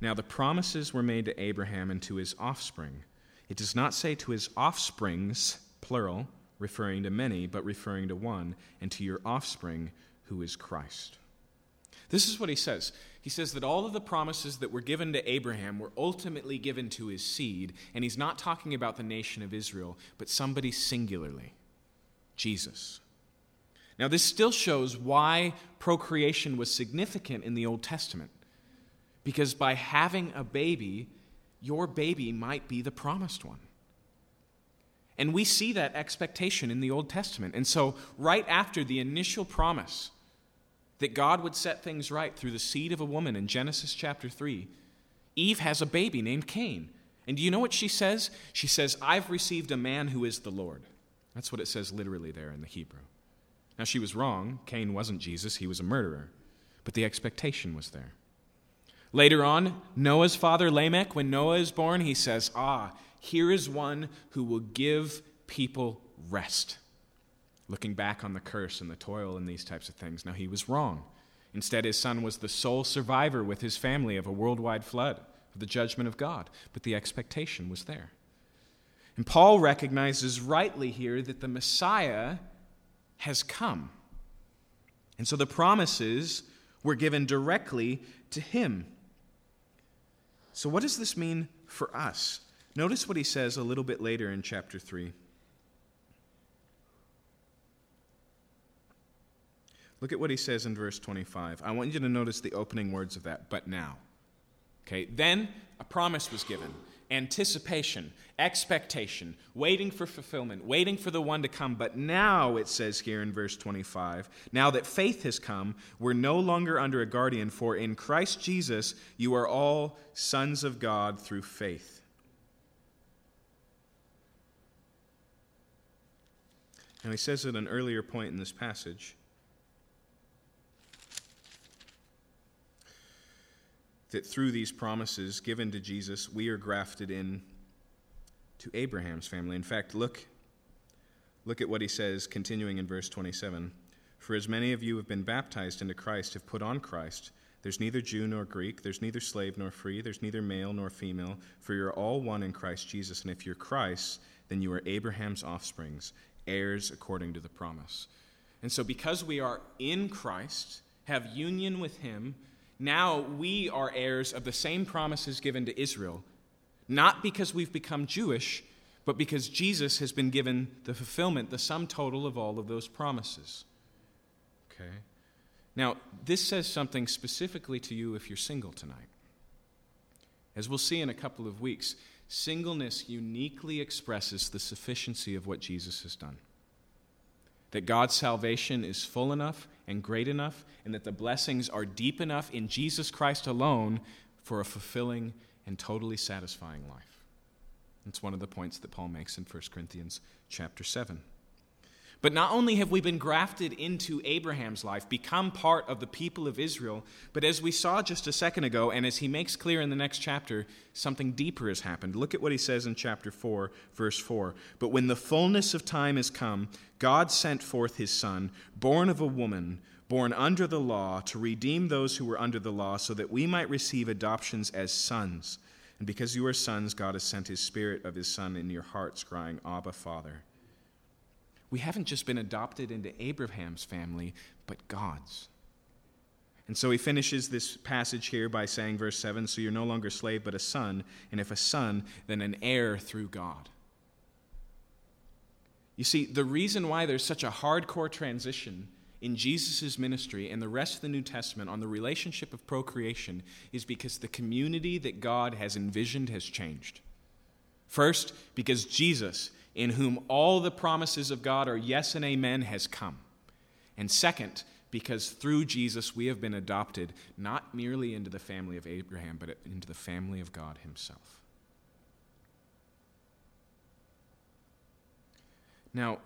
Now, the promises were made to Abraham and to his offspring. It does not say to his offsprings, plural, referring to many, but referring to one, and to your offspring, who is Christ. This is what he says. He says that all of the promises that were given to Abraham were ultimately given to his seed, and he's not talking about the nation of Israel, but somebody singularly Jesus. Now, this still shows why procreation was significant in the Old Testament. Because by having a baby, your baby might be the promised one. And we see that expectation in the Old Testament. And so, right after the initial promise that God would set things right through the seed of a woman in Genesis chapter 3, Eve has a baby named Cain. And do you know what she says? She says, I've received a man who is the Lord. That's what it says literally there in the Hebrew. Now, she was wrong. Cain wasn't Jesus, he was a murderer. But the expectation was there. Later on, Noah's father, Lamech, when Noah is born, he says, Ah, here is one who will give people rest. Looking back on the curse and the toil and these types of things. Now, he was wrong. Instead, his son was the sole survivor with his family of a worldwide flood, of the judgment of God. But the expectation was there. And Paul recognizes rightly here that the Messiah has come. And so the promises were given directly to him. So, what does this mean for us? Notice what he says a little bit later in chapter 3. Look at what he says in verse 25. I want you to notice the opening words of that, but now. Okay, then a promise was given anticipation, expectation, waiting for fulfillment, waiting for the one to come. But now, it says here in verse 25, now that faith has come, we're no longer under a guardian, for in Christ Jesus you are all sons of God through faith. And he says at an earlier point in this passage that through these promises given to Jesus, we are grafted in to Abraham's family. In fact, look, look at what he says, continuing in verse 27. For as many of you have been baptized into Christ, have put on Christ, there's neither Jew nor Greek, there's neither slave nor free, there's neither male nor female, for you're all one in Christ Jesus. And if you're Christ, then you are Abraham's offsprings, heirs according to the promise. And so, because we are in Christ, have union with him, now we are heirs of the same promises given to Israel, not because we've become Jewish, but because Jesus has been given the fulfillment, the sum total of all of those promises. okay? Now, this says something specifically to you if you're single tonight. As we'll see in a couple of weeks, singleness uniquely expresses the sufficiency of what Jesus has done. That God's salvation is full enough and great enough, and that the blessings are deep enough in Jesus Christ alone for a fulfilling and totally satisfying life. It's one of the points that Paul makes in 1 Corinthians chapter 7. But not only have we been grafted into Abraham's life, become part of the people of Israel, but as we saw just a second ago, and as he makes clear in the next chapter, something deeper has happened. Look at what he says in chapter 4, verse 4. But when the fullness of time is come, God sent forth his Son, born of a woman, born under the law, to redeem those who were under the law, so that we might receive adoptions as sons. And because you are sons, God has sent his Spirit of his Son in your hearts, crying, Abba, Father we haven't just been adopted into Abraham's family, but God's. And so he finishes this passage here by saying, verse 7 So you're no longer slave, but a son, and if a son, then an heir through God. You see, the reason why there's such a hardcore transition in Jesus' ministry and the rest of the New Testament on the relationship of procreation is because the community that God has envisioned has changed. First, because Jesus in whom all the promises of God are yes and amen, has come. And second, because through Jesus we have been adopted not merely into the family of Abraham, but into the family of God Himself. Now,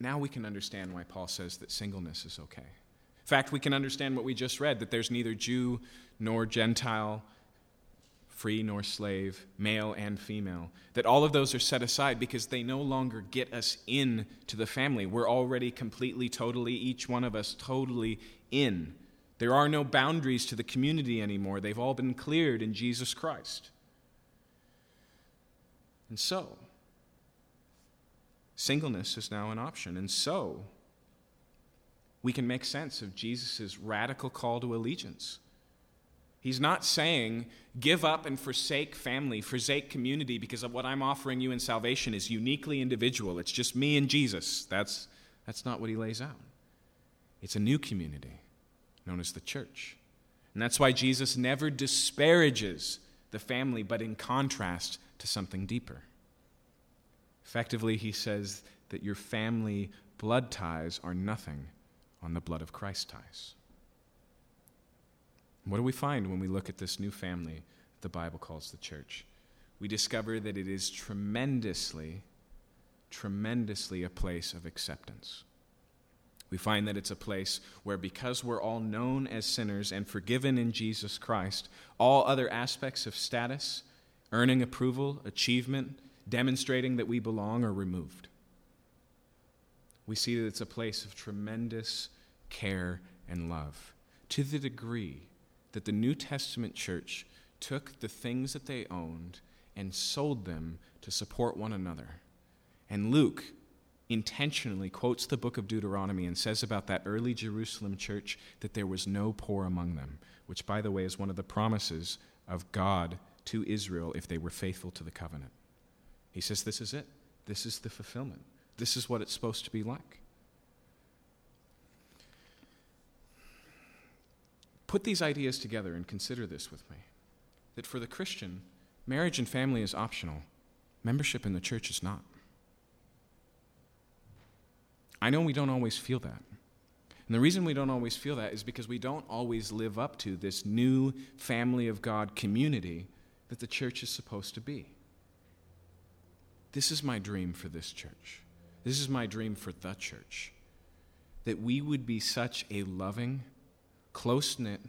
now we can understand why Paul says that singleness is okay. In fact, we can understand what we just read that there's neither Jew nor Gentile, free nor slave, male and female, that all of those are set aside because they no longer get us in to the family. We're already completely, totally, each one of us totally in. There are no boundaries to the community anymore. They've all been cleared in Jesus Christ. And so, singleness is now an option. And so, we can make sense of Jesus' radical call to allegiance. He's not saying, give up and forsake family, forsake community, because of what I'm offering you in salvation is uniquely individual. It's just me and Jesus. That's, that's not what he lays out. It's a new community known as the church. And that's why Jesus never disparages the family, but in contrast to something deeper. Effectively, he says that your family blood ties are nothing on the blood of Christ ties. What do we find when we look at this new family the Bible calls the church? We discover that it is tremendously, tremendously a place of acceptance. We find that it's a place where, because we're all known as sinners and forgiven in Jesus Christ, all other aspects of status, earning approval, achievement, demonstrating that we belong are removed. We see that it's a place of tremendous care and love to the degree that the New Testament church took the things that they owned and sold them to support one another. And Luke intentionally quotes the book of Deuteronomy and says about that early Jerusalem church that there was no poor among them, which, by the way, is one of the promises of God to Israel if they were faithful to the covenant. He says, This is it. This is the fulfillment. This is what it's supposed to be like. Put these ideas together and consider this with me that for the Christian, marriage and family is optional, membership in the church is not. I know we don't always feel that. And the reason we don't always feel that is because we don't always live up to this new family of God community that the church is supposed to be. This is my dream for this church. This is my dream for the church. That we would be such a loving, close knit,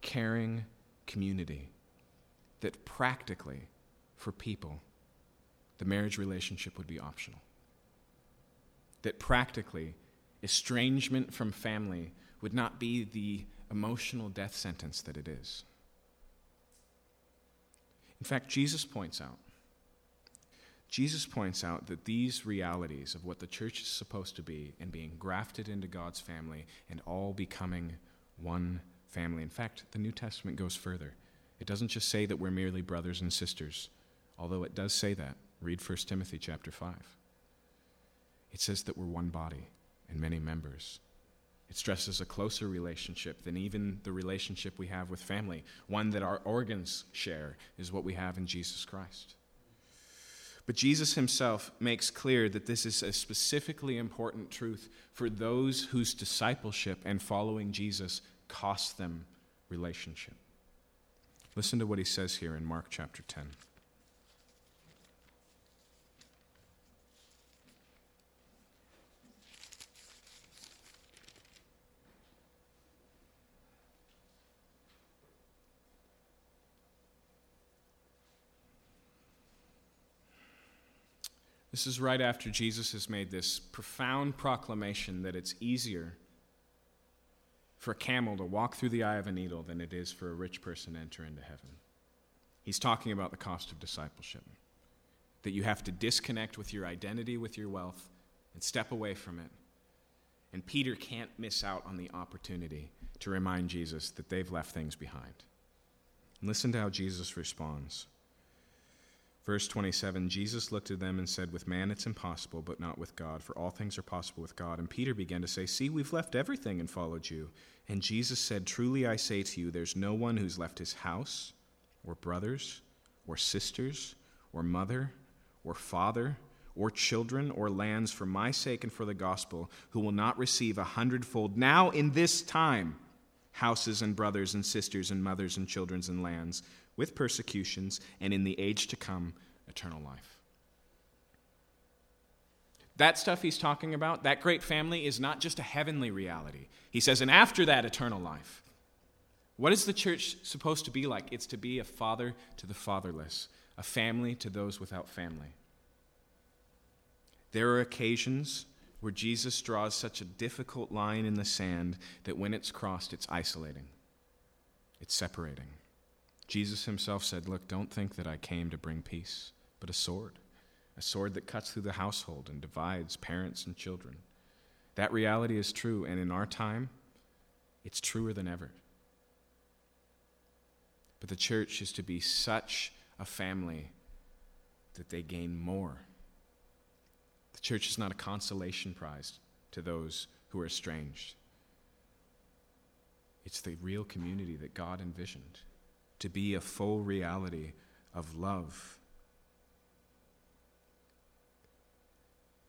caring community that practically, for people, the marriage relationship would be optional. That practically, estrangement from family would not be the emotional death sentence that it is. In fact, Jesus points out Jesus points out that these realities of what the church is supposed to be and being grafted into God's family and all becoming one family. In fact, the New Testament goes further. It doesn't just say that we're merely brothers and sisters, although it does say that. Read 1 Timothy chapter 5. It says that we're one body, and many members. It stresses a closer relationship than even the relationship we have with family. One that our organs share is what we have in Jesus Christ. But Jesus himself makes clear that this is a specifically important truth for those whose discipleship and following Jesus cost them relationship. Listen to what he says here in Mark chapter 10. This is right after Jesus has made this profound proclamation that it's easier for a camel to walk through the eye of a needle than it is for a rich person to enter into heaven. He's talking about the cost of discipleship. That you have to disconnect with your identity, with your wealth, and step away from it. And Peter can't miss out on the opportunity to remind Jesus that they've left things behind. Listen to how Jesus responds. Verse 27 Jesus looked at them and said, With man it's impossible, but not with God, for all things are possible with God. And Peter began to say, See, we've left everything and followed you. And Jesus said, Truly I say to you, there's no one who's left his house, or brothers, or sisters, or mother, or father, or children, or lands for my sake and for the gospel, who will not receive a hundredfold now in this time houses and brothers and sisters and mothers and children and lands with persecutions, and in the age to come, eternal life. That stuff he's talking about, that great family, is not just a heavenly reality. He says, and after that, eternal life. What is the church supposed to be like? It's to be a father to the fatherless, a family to those without family. There are occasions where Jesus draws such a difficult line in the sand that when it's crossed, it's isolating, it's separating. Jesus himself said, Look, don't think that I came to bring peace, but a sword, a sword that cuts through the household and divides parents and children. That reality is true, and in our time, it's truer than ever. But the church is to be such a family that they gain more. The church is not a consolation prize to those who are estranged. It's the real community that God envisioned to be a full reality of love.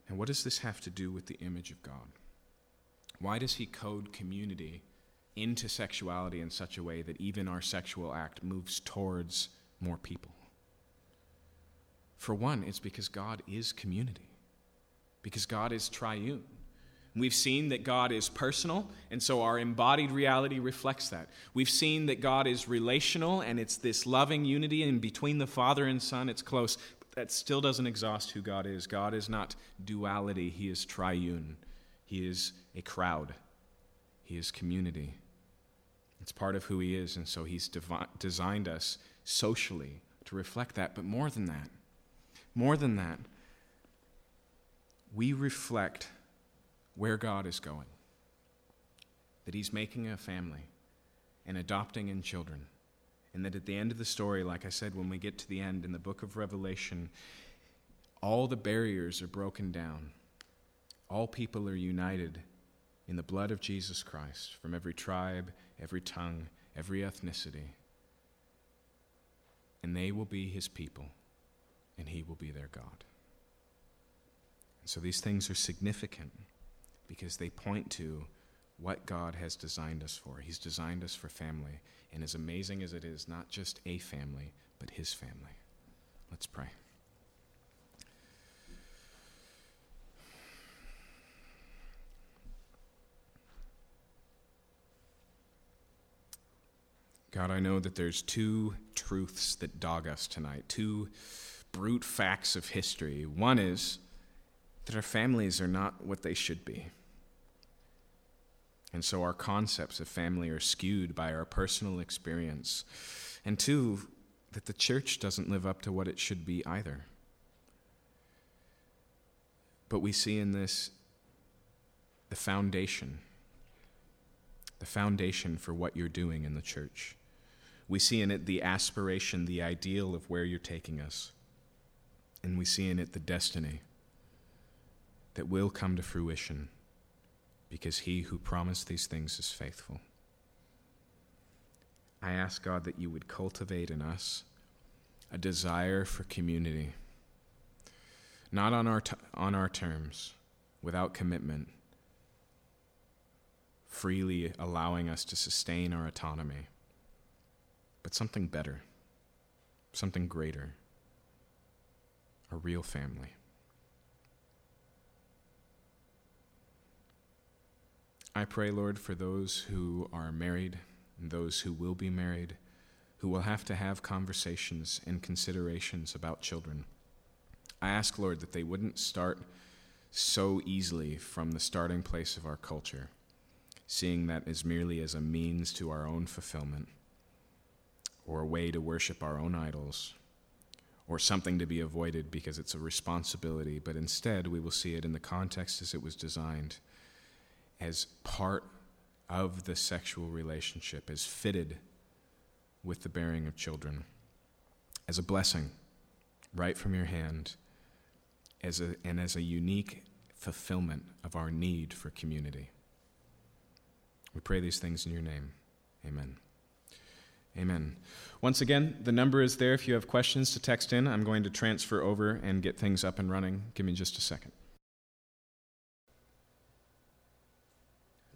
And what does this have to do with the image of God? Why does he code community into sexuality in such a way that even our sexual act moves towards more people? For one, it's because God is community, because God is triune. We've seen that God is personal, and so our embodied reality reflects that. We've seen that God is relational, and it's this loving unity, and between the Father and Son, it's close. But that still doesn't exhaust who God is. God is not duality, He is triune. He is a crowd, He is community. It's part of who He is, and so He's devi- designed us socially to reflect that. But more than that, more than that, we reflect where God is going. That He's making a family and adopting in children. And that at the end of the story, like I said, when we get to the end in the book of Revelation, all the barriers are broken down. All people are united in the blood of Jesus Christ from every tribe, every tongue, every ethnicity. And they will be his people, and he will be their God. And so these things are significant because they point to what God has designed us for. He's designed us for family. And as amazing as it is, not just a family, but His family. Let's pray. God, I know that there's two truths that dog us tonight, two brute facts of history. One is that our families are not what they should be. And so our concepts of family are skewed by our personal experience. And two, that the church doesn't live up to what it should be either. But we see in this the foundation, the foundation for what you're doing in the church. We see in it the aspiration, the ideal of where you're taking us. And we see in it the destiny that will come to fruition because he who promised these things is faithful. I ask God that you would cultivate in us a desire for community, not on our, t- on our terms, without commitment, freely allowing us to sustain our autonomy, but something better, something greater, a real family. I pray, Lord, for those who are married and those who will be married, who will have to have conversations and considerations about children. I ask, Lord, that they wouldn't start so easily from the starting place of our culture, seeing that as merely as a means to our own fulfillment, or a way to worship our own idols, or something to be avoided because it's a responsibility, but instead we will see it in the context as it was designed as part of the sexual relationship, as fitted with the bearing of children, as a blessing right from your hand, as a, and as a unique fulfillment of our need for community. We pray these things in your name. Amen. Amen. Once again, the number is there if you have questions to text in. I'm going to transfer over and get things up and running. Give me just a second.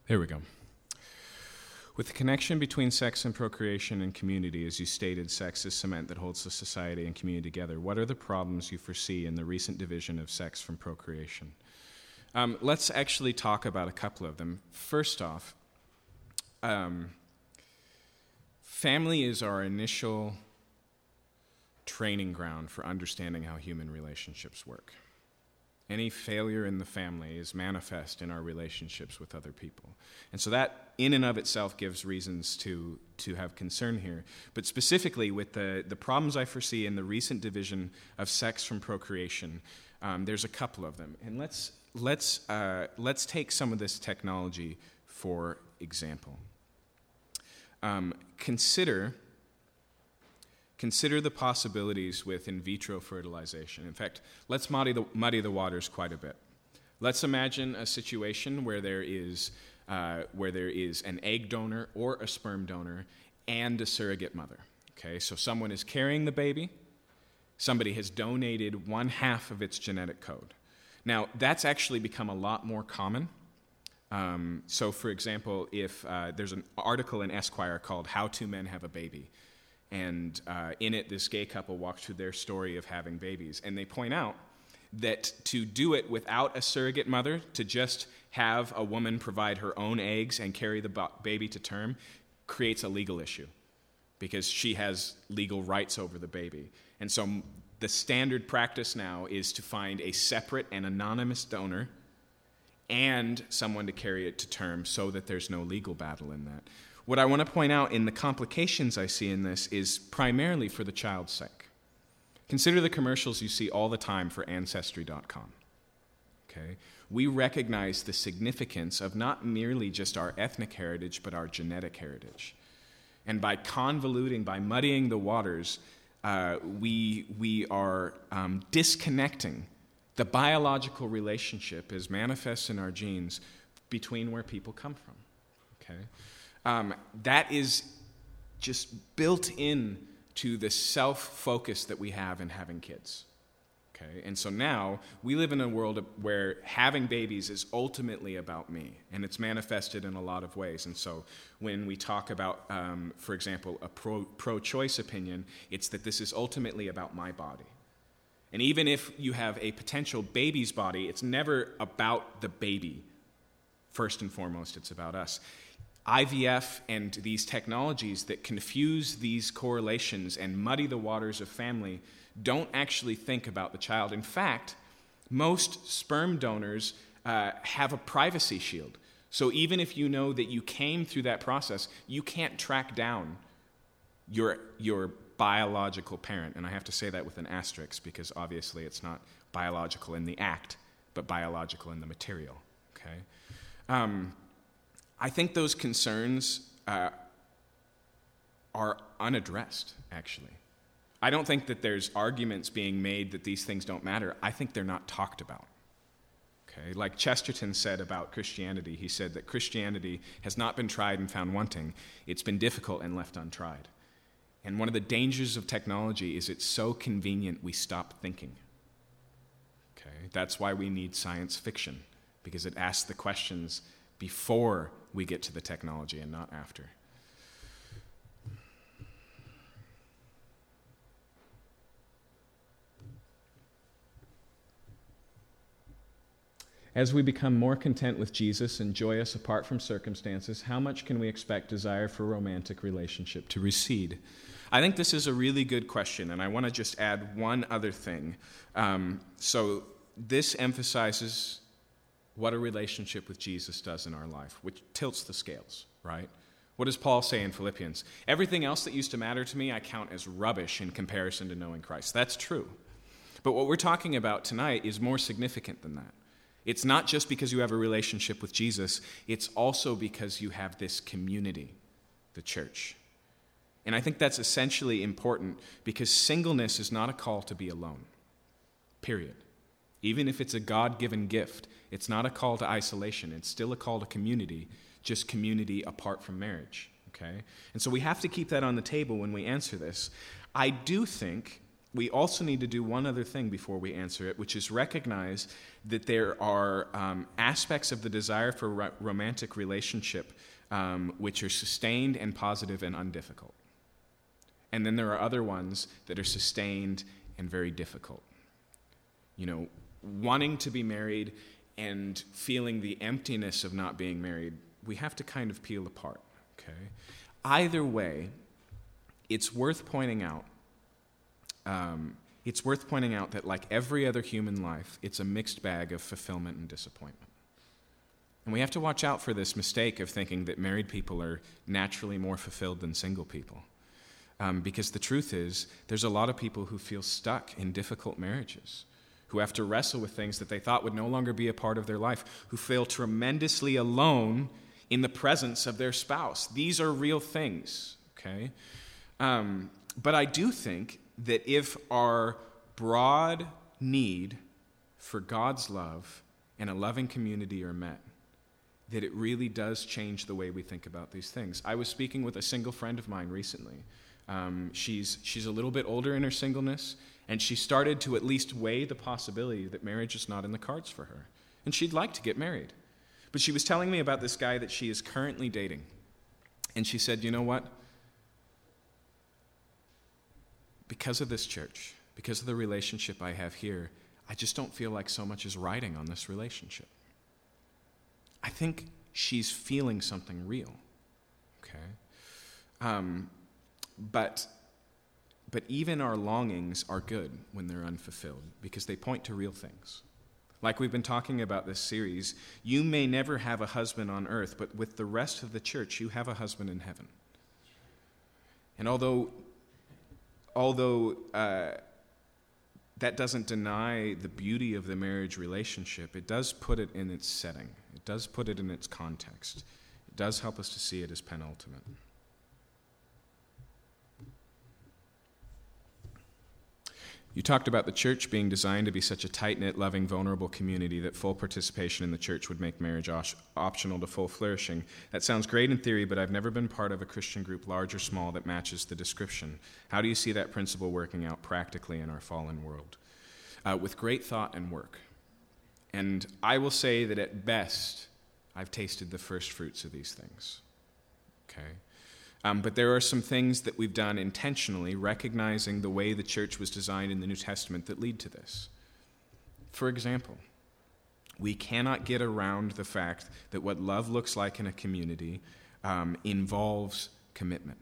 There we go. With the connection between sex and procreation and community, as you stated, sex is cement that holds the society and community together. What are the problems you foresee in the recent division of sex from procreation? Um, let's actually talk about a couple of them. First off, um, family is our initial training ground for understanding how human relationships work. Any failure in the family is manifest in our relationships with other people. And so that, in and of itself, gives reasons to, to have concern here. But specifically, with the, the problems I foresee in the recent division of sex from procreation, um, there's a couple of them. And let's, let's, uh, let's take some of this technology for example. Um, consider consider the possibilities with in vitro fertilization. In fact, let's muddy the, muddy the waters quite a bit. Let's imagine a situation where there is, uh, where there is an egg donor or a sperm donor and a surrogate mother. Okay, so someone is carrying the baby, somebody has donated one half of its genetic code. Now, that's actually become a lot more common. Um, so, for example, if uh, there's an article in Esquire called How Two Men Have a Baby, and uh, in it, this gay couple walks through their story of having babies. And they point out that to do it without a surrogate mother, to just have a woman provide her own eggs and carry the baby to term, creates a legal issue because she has legal rights over the baby. And so the standard practice now is to find a separate and anonymous donor and someone to carry it to term so that there's no legal battle in that. What I want to point out in the complications I see in this is primarily for the child's sake. Consider the commercials you see all the time for Ancestry.com. Okay? We recognize the significance of not merely just our ethnic heritage, but our genetic heritage. And by convoluting, by muddying the waters, uh, we, we are um, disconnecting the biological relationship as manifests in our genes between where people come from. Okay? Um, that is just built in to the self focus that we have in having kids. Okay? And so now we live in a world where having babies is ultimately about me, and it's manifested in a lot of ways. And so when we talk about, um, for example, a pro choice opinion, it's that this is ultimately about my body. And even if you have a potential baby's body, it's never about the baby. First and foremost, it's about us. IVF and these technologies that confuse these correlations and muddy the waters of family don't actually think about the child. In fact, most sperm donors uh, have a privacy shield. So even if you know that you came through that process, you can't track down your, your biological parent. And I have to say that with an asterisk because obviously it's not biological in the act, but biological in the material. Okay? Um, I think those concerns uh, are unaddressed, actually. I don't think that there's arguments being made that these things don't matter. I think they're not talked about. Okay? Like Chesterton said about Christianity, he said that Christianity has not been tried and found wanting, it's been difficult and left untried. And one of the dangers of technology is it's so convenient we stop thinking. Okay? That's why we need science fiction, because it asks the questions before we get to the technology and not after. As we become more content with Jesus and joyous apart from circumstances, how much can we expect desire for romantic relationship to recede? I think this is a really good question, and I want to just add one other thing. Um, so, this emphasizes what a relationship with Jesus does in our life, which tilts the scales, right? What does Paul say in Philippians? Everything else that used to matter to me, I count as rubbish in comparison to knowing Christ. That's true. But what we're talking about tonight is more significant than that. It's not just because you have a relationship with Jesus, it's also because you have this community, the church. And I think that's essentially important because singleness is not a call to be alone, period. Even if it's a God given gift, it's not a call to isolation. It's still a call to community, just community apart from marriage. Okay? And so we have to keep that on the table when we answer this. I do think we also need to do one other thing before we answer it, which is recognize that there are um, aspects of the desire for ro- romantic relationship um, which are sustained and positive and undifficult. And then there are other ones that are sustained and very difficult. You know, wanting to be married and feeling the emptiness of not being married, we have to kind of peel apart, okay? Either way, it's worth pointing out um, it's worth pointing out that, like every other human life, it's a mixed bag of fulfillment and disappointment. And we have to watch out for this mistake of thinking that married people are naturally more fulfilled than single people. Um, because the truth is, there's a lot of people who feel stuck in difficult marriages, who have to wrestle with things that they thought would no longer be a part of their life, who feel tremendously alone in the presence of their spouse. These are real things, okay? Um, but I do think that if our broad need for God's love and a loving community are met, that it really does change the way we think about these things. I was speaking with a single friend of mine recently. Um, she's, she's a little bit older in her singleness, and she started to at least weigh the possibility that marriage is not in the cards for her. And she'd like to get married. But she was telling me about this guy that she is currently dating. And she said, You know what? because of this church, because of the relationship I have here, I just don't feel like so much is riding on this relationship. I think she's feeling something real. Okay? Um, but, but even our longings are good when they're unfulfilled because they point to real things. Like we've been talking about this series, you may never have a husband on earth, but with the rest of the church, you have a husband in heaven. And although although uh, that doesn't deny the beauty of the marriage relationship, it does put it in its setting, it does put it in its context, it does help us to see it as penultimate. You talked about the church being designed to be such a tight knit, loving, vulnerable community that full participation in the church would make marriage optional to full flourishing. That sounds great in theory, but I've never been part of a Christian group, large or small, that matches the description. How do you see that principle working out practically in our fallen world? Uh, with great thought and work. And I will say that at best, I've tasted the first fruits of these things. Okay? Um, but there are some things that we've done intentionally, recognizing the way the church was designed in the New Testament that lead to this. For example, we cannot get around the fact that what love looks like in a community um, involves commitment.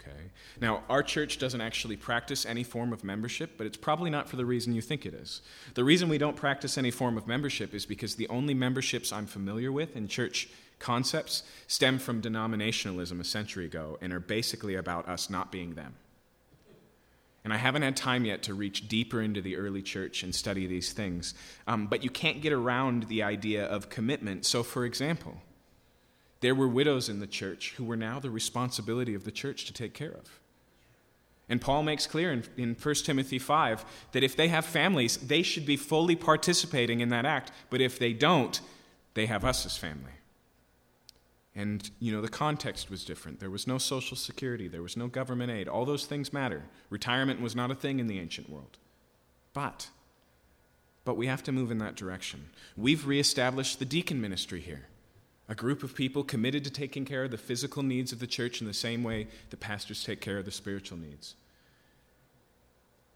Okay? Now, our church doesn't actually practice any form of membership, but it's probably not for the reason you think it is. The reason we don't practice any form of membership is because the only memberships I'm familiar with in church concepts stem from denominationalism a century ago and are basically about us not being them. And I haven't had time yet to reach deeper into the early church and study these things. Um, but you can't get around the idea of commitment. So, for example, there were widows in the church who were now the responsibility of the church to take care of. And Paul makes clear in, in 1 Timothy 5 that if they have families, they should be fully participating in that act. But if they don't, they have us as family. And, you know, the context was different. There was no social security, there was no government aid. All those things matter. Retirement was not a thing in the ancient world. But, but we have to move in that direction. We've reestablished the deacon ministry here a group of people committed to taking care of the physical needs of the church in the same way the pastors take care of the spiritual needs.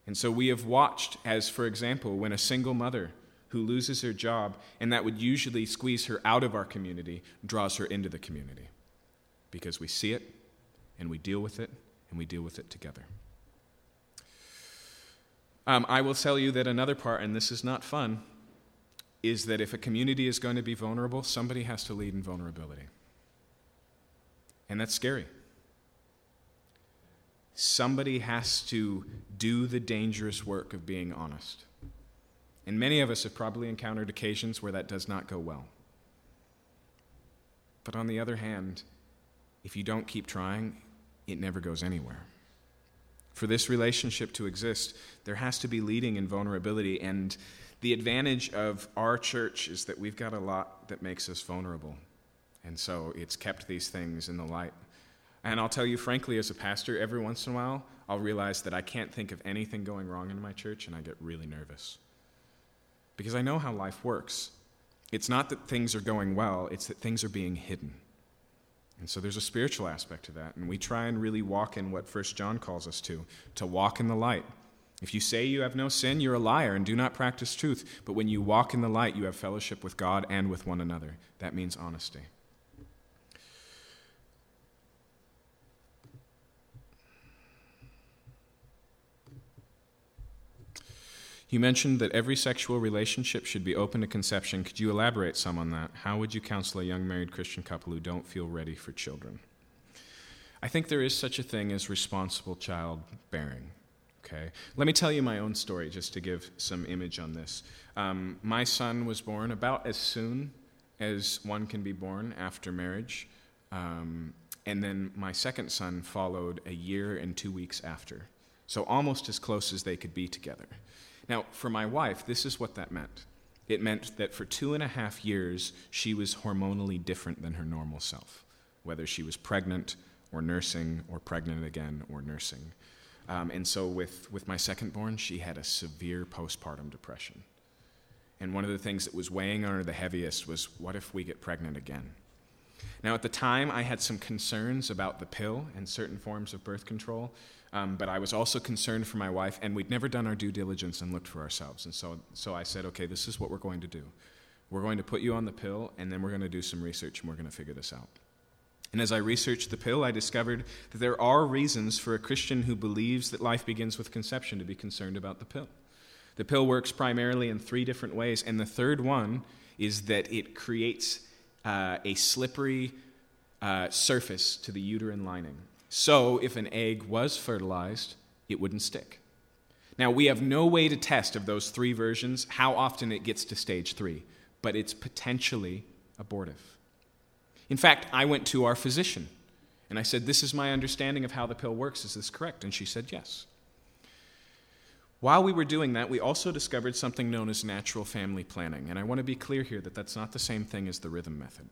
And so we have watched, as for example, when a single mother who loses her job, and that would usually squeeze her out of our community, draws her into the community. Because we see it, and we deal with it, and we deal with it together. Um, I will tell you that another part, and this is not fun, is that if a community is going to be vulnerable, somebody has to lead in vulnerability. And that's scary. Somebody has to do the dangerous work of being honest. And many of us have probably encountered occasions where that does not go well. But on the other hand, if you don't keep trying, it never goes anywhere. For this relationship to exist, there has to be leading in vulnerability. And the advantage of our church is that we've got a lot that makes us vulnerable. And so it's kept these things in the light. And I'll tell you frankly, as a pastor, every once in a while, I'll realize that I can't think of anything going wrong in my church, and I get really nervous. Because I know how life works. It's not that things are going well, it's that things are being hidden. And so there's a spiritual aspect to that, and we try and really walk in what First John calls us to, to walk in the light. If you say you have no sin, you're a liar and do not practice truth. But when you walk in the light, you have fellowship with God and with one another. That means honesty. You mentioned that every sexual relationship should be open to conception. Could you elaborate some on that? How would you counsel a young married Christian couple who don't feel ready for children? I think there is such a thing as responsible childbearing okay? Let me tell you my own story just to give some image on this. Um, my son was born about as soon as one can be born after marriage. Um, and then my second son followed a year and two weeks after. So almost as close as they could be together. Now, for my wife, this is what that meant. It meant that for two and a half years, she was hormonally different than her normal self, whether she was pregnant or nursing or pregnant again or nursing. Um, and so, with, with my second born, she had a severe postpartum depression. And one of the things that was weighing on her the heaviest was what if we get pregnant again? Now, at the time, I had some concerns about the pill and certain forms of birth control, um, but I was also concerned for my wife, and we'd never done our due diligence and looked for ourselves. And so, so I said, okay, this is what we're going to do. We're going to put you on the pill, and then we're going to do some research, and we're going to figure this out. And as I researched the pill, I discovered that there are reasons for a Christian who believes that life begins with conception to be concerned about the pill. The pill works primarily in three different ways, and the third one is that it creates uh, a slippery uh, surface to the uterine lining. So, if an egg was fertilized, it wouldn't stick. Now, we have no way to test of those three versions how often it gets to stage three, but it's potentially abortive. In fact, I went to our physician and I said, This is my understanding of how the pill works. Is this correct? And she said, Yes. While we were doing that, we also discovered something known as natural family planning. And I want to be clear here that that's not the same thing as the rhythm method.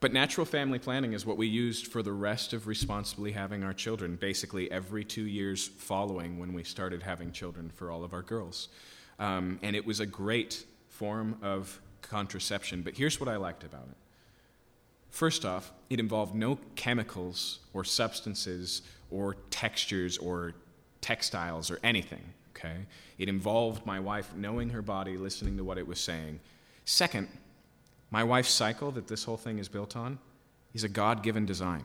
But natural family planning is what we used for the rest of responsibly having our children, basically every two years following when we started having children for all of our girls. Um, and it was a great form of contraception. But here's what I liked about it First off, it involved no chemicals or substances or textures or textiles or anything, okay? It involved my wife knowing her body, listening to what it was saying. Second, my wife's cycle that this whole thing is built on is a God given design.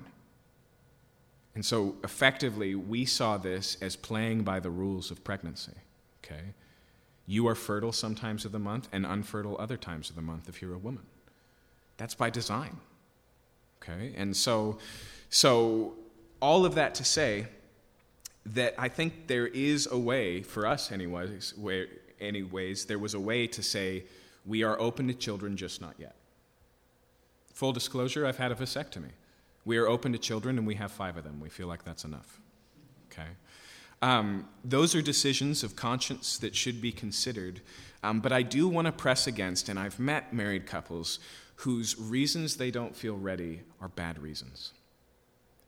And so effectively, we saw this as playing by the rules of pregnancy, okay? You are fertile sometimes of the month and unfertile other times of the month if you're a woman. That's by design. Okay? And so, so all of that to say that I think there is a way, for us anyways, where, anyways, there was a way to say, we are open to children, just not yet. Full disclosure, I've had a vasectomy. We are open to children, and we have five of them. We feel like that's enough. Okay? Um, those are decisions of conscience that should be considered. Um, but I do want to press against, and I've met married couples whose reasons they don't feel ready are bad reasons.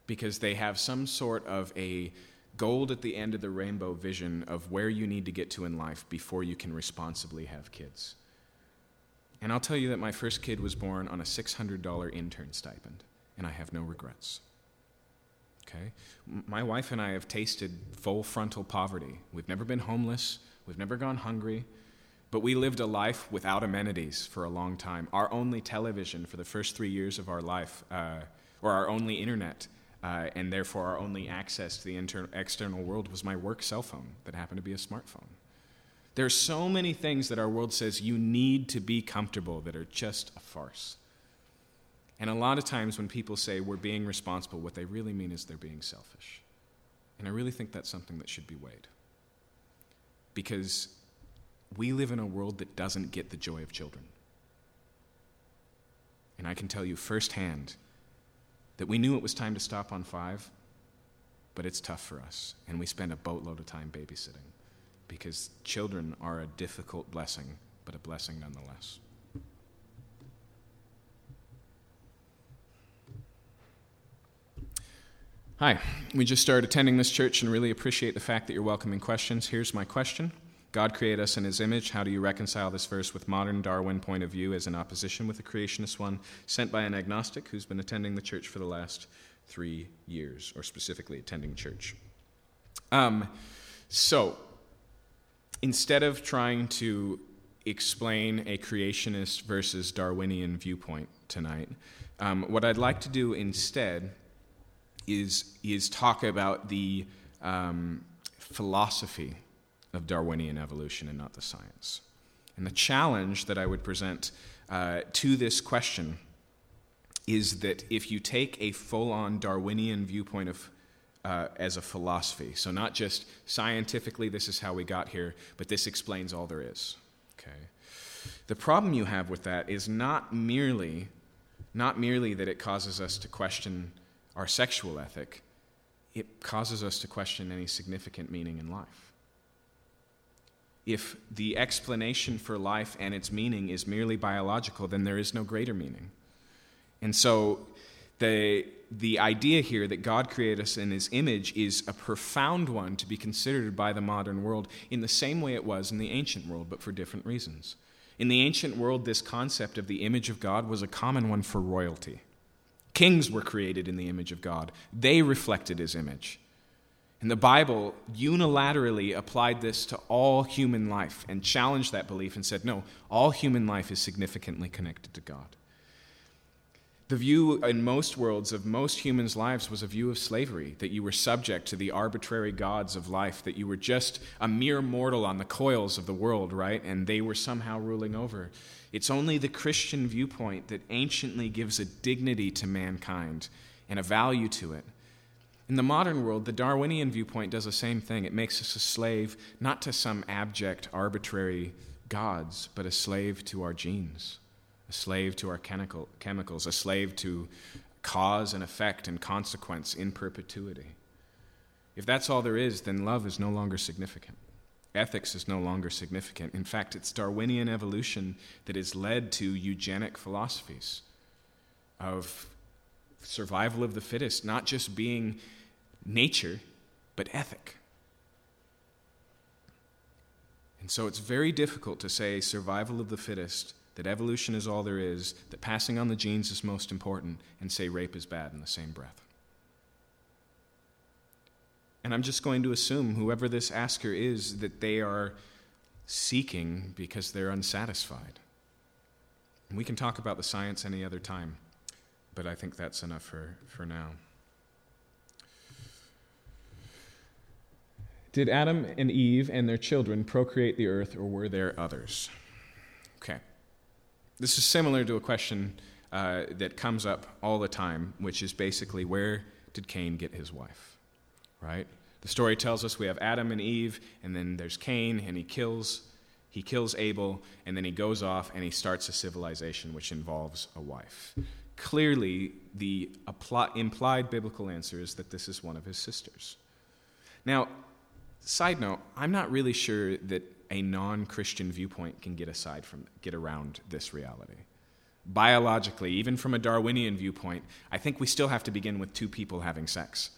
Because they have some sort of a gold at the end of the rainbow vision of where you need to get to in life before you can responsibly have kids. And I'll tell you that my first kid was born on a $600 intern stipend, and I have no regrets. Okay? My wife and I have tasted full frontal poverty. We've never been homeless, we've never gone hungry, but we lived a life without amenities for a long time. Our only television for the first three years of our life, uh, or our only internet, uh, and therefore our only access to the inter- external world was my work cell phone that happened to be a smartphone. There are so many things that our world says you need to be comfortable that are just a farce. And a lot of times when people say we're being responsible, what they really mean is they're being selfish. And I really think that's something that should be weighed. Because we live in a world that doesn't get the joy of children. And I can tell you firsthand that we knew it was time to stop on five, but it's tough for us. And we spend a boatload of time babysitting because children are a difficult blessing, but a blessing nonetheless. Hi, we just started attending this church and really appreciate the fact that you're welcoming questions. Here's my question God created us in his image. How do you reconcile this verse with modern Darwin point of view as in opposition with the creationist one sent by an agnostic who's been attending the church for the last three years, or specifically attending church? Um, so, instead of trying to explain a creationist versus Darwinian viewpoint tonight, um, what I'd like to do instead is, is talk about the um, philosophy of Darwinian evolution and not the science. And the challenge that I would present uh, to this question is that if you take a full on Darwinian viewpoint of uh, as a philosophy. So, not just scientifically, this is how we got here, but this explains all there is. Okay? The problem you have with that is not merely, not merely that it causes us to question our sexual ethic, it causes us to question any significant meaning in life if the explanation for life and its meaning is merely biological, then there is no greater meaning. And so the, the idea here that God created us in his image is a profound one to be considered by the modern world in the same way it was in the ancient world, but for different reasons. In the ancient world, this concept of the image of God was a common one for royalty. Kings were created in the image of God, they reflected his image. And the Bible unilaterally applied this to all human life and challenged that belief and said, no, all human life is significantly connected to God. The view in most worlds of most humans' lives was a view of slavery, that you were subject to the arbitrary gods of life, that you were just a mere mortal on the coils of the world, right? And they were somehow ruling over. It's only the Christian viewpoint that anciently gives a dignity to mankind and a value to it. In the modern world, the Darwinian viewpoint does the same thing. It makes us a slave not to some abject, arbitrary gods, but a slave to our genes, a slave to our chemical, chemicals, a slave to cause and effect and consequence in perpetuity. If that's all there is, then love is no longer significant. Ethics is no longer significant. In fact, it's Darwinian evolution that has led to eugenic philosophies of survival of the fittest, not just being nature, but ethic. And so it's very difficult to say survival of the fittest, that evolution is all there is, that passing on the genes is most important, and say rape is bad in the same breath. And I'm just going to assume, whoever this asker is, that they are seeking because they're unsatisfied. And we can talk about the science any other time but I think that's enough for, for now. Did Adam and Eve and their children procreate the earth, or were there others? Okay. This is similar to a question uh, that comes up all the time, which is basically where did Cain get his wife? Right? The story tells us we have Adam and Eve, and then there's Cain, and he kills he kills Abel, and then he goes off and he starts a civilization which involves a wife clearly the implied biblical answer is that this is one of his sisters. Now, side note, I'm not really sure that a non-Christian viewpoint can get aside from get around this reality. Biologically, even from a Darwinian viewpoint, I think we still have to begin with two people having sex.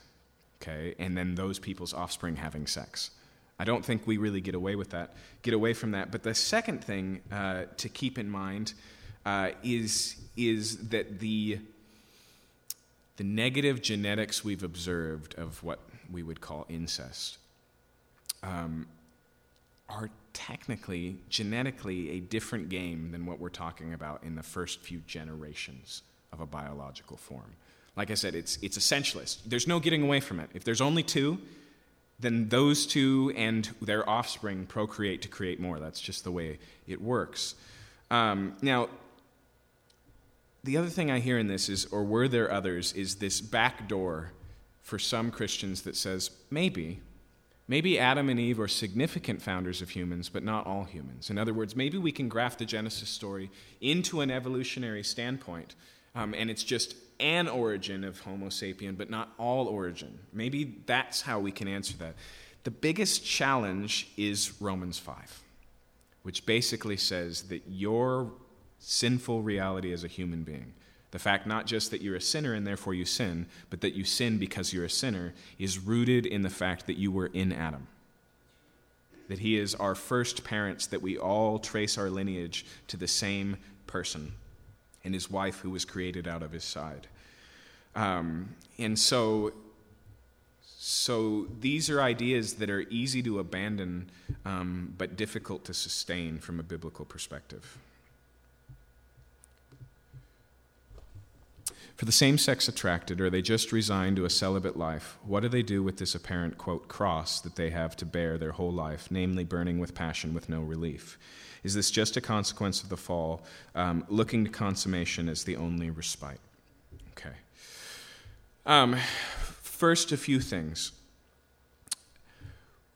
Okay? And then those people's offspring having sex. I don't think we really get away with that, get away from that. But the second thing uh, to keep in mind uh, is, is that the, the negative genetics we've observed of what we would call incest um, are technically, genetically, a different game than what we're talking about in the first few generations of a biological form. Like I said, it's, it's essentialist. There's no getting away from it. If there's only two, then those two and their offspring procreate to create more. That's just the way it works. Um, now, the other thing I hear in this is, or were there others, is this back door for some Christians that says, maybe, maybe Adam and Eve are significant founders of humans, but not all humans. In other words, maybe we can graft the Genesis story into an evolutionary standpoint, um, and it's just an origin of Homo sapien, but not all origin. Maybe that's how we can answer that. The biggest challenge is Romans 5, which basically says that your sinful reality as a human being, the fact not just that you're a sinner and therefore you sin, but that you sin because you're a sinner, is rooted in the fact that you were in Adam. That he is our first parents, that we all trace our lineage to the same person and his wife who was created out of his side. Um, and so, so these are ideas that are easy to abandon um, but difficult to sustain from a biblical perspective. For the same sex attracted, are they just resigned to a celibate life? What do they do with this apparent, quote, cross that they have to bear their whole life, namely burning with passion with no relief? Is this just a consequence of the fall, um, looking to consummation as the only respite? Okay. Um, first, a few things.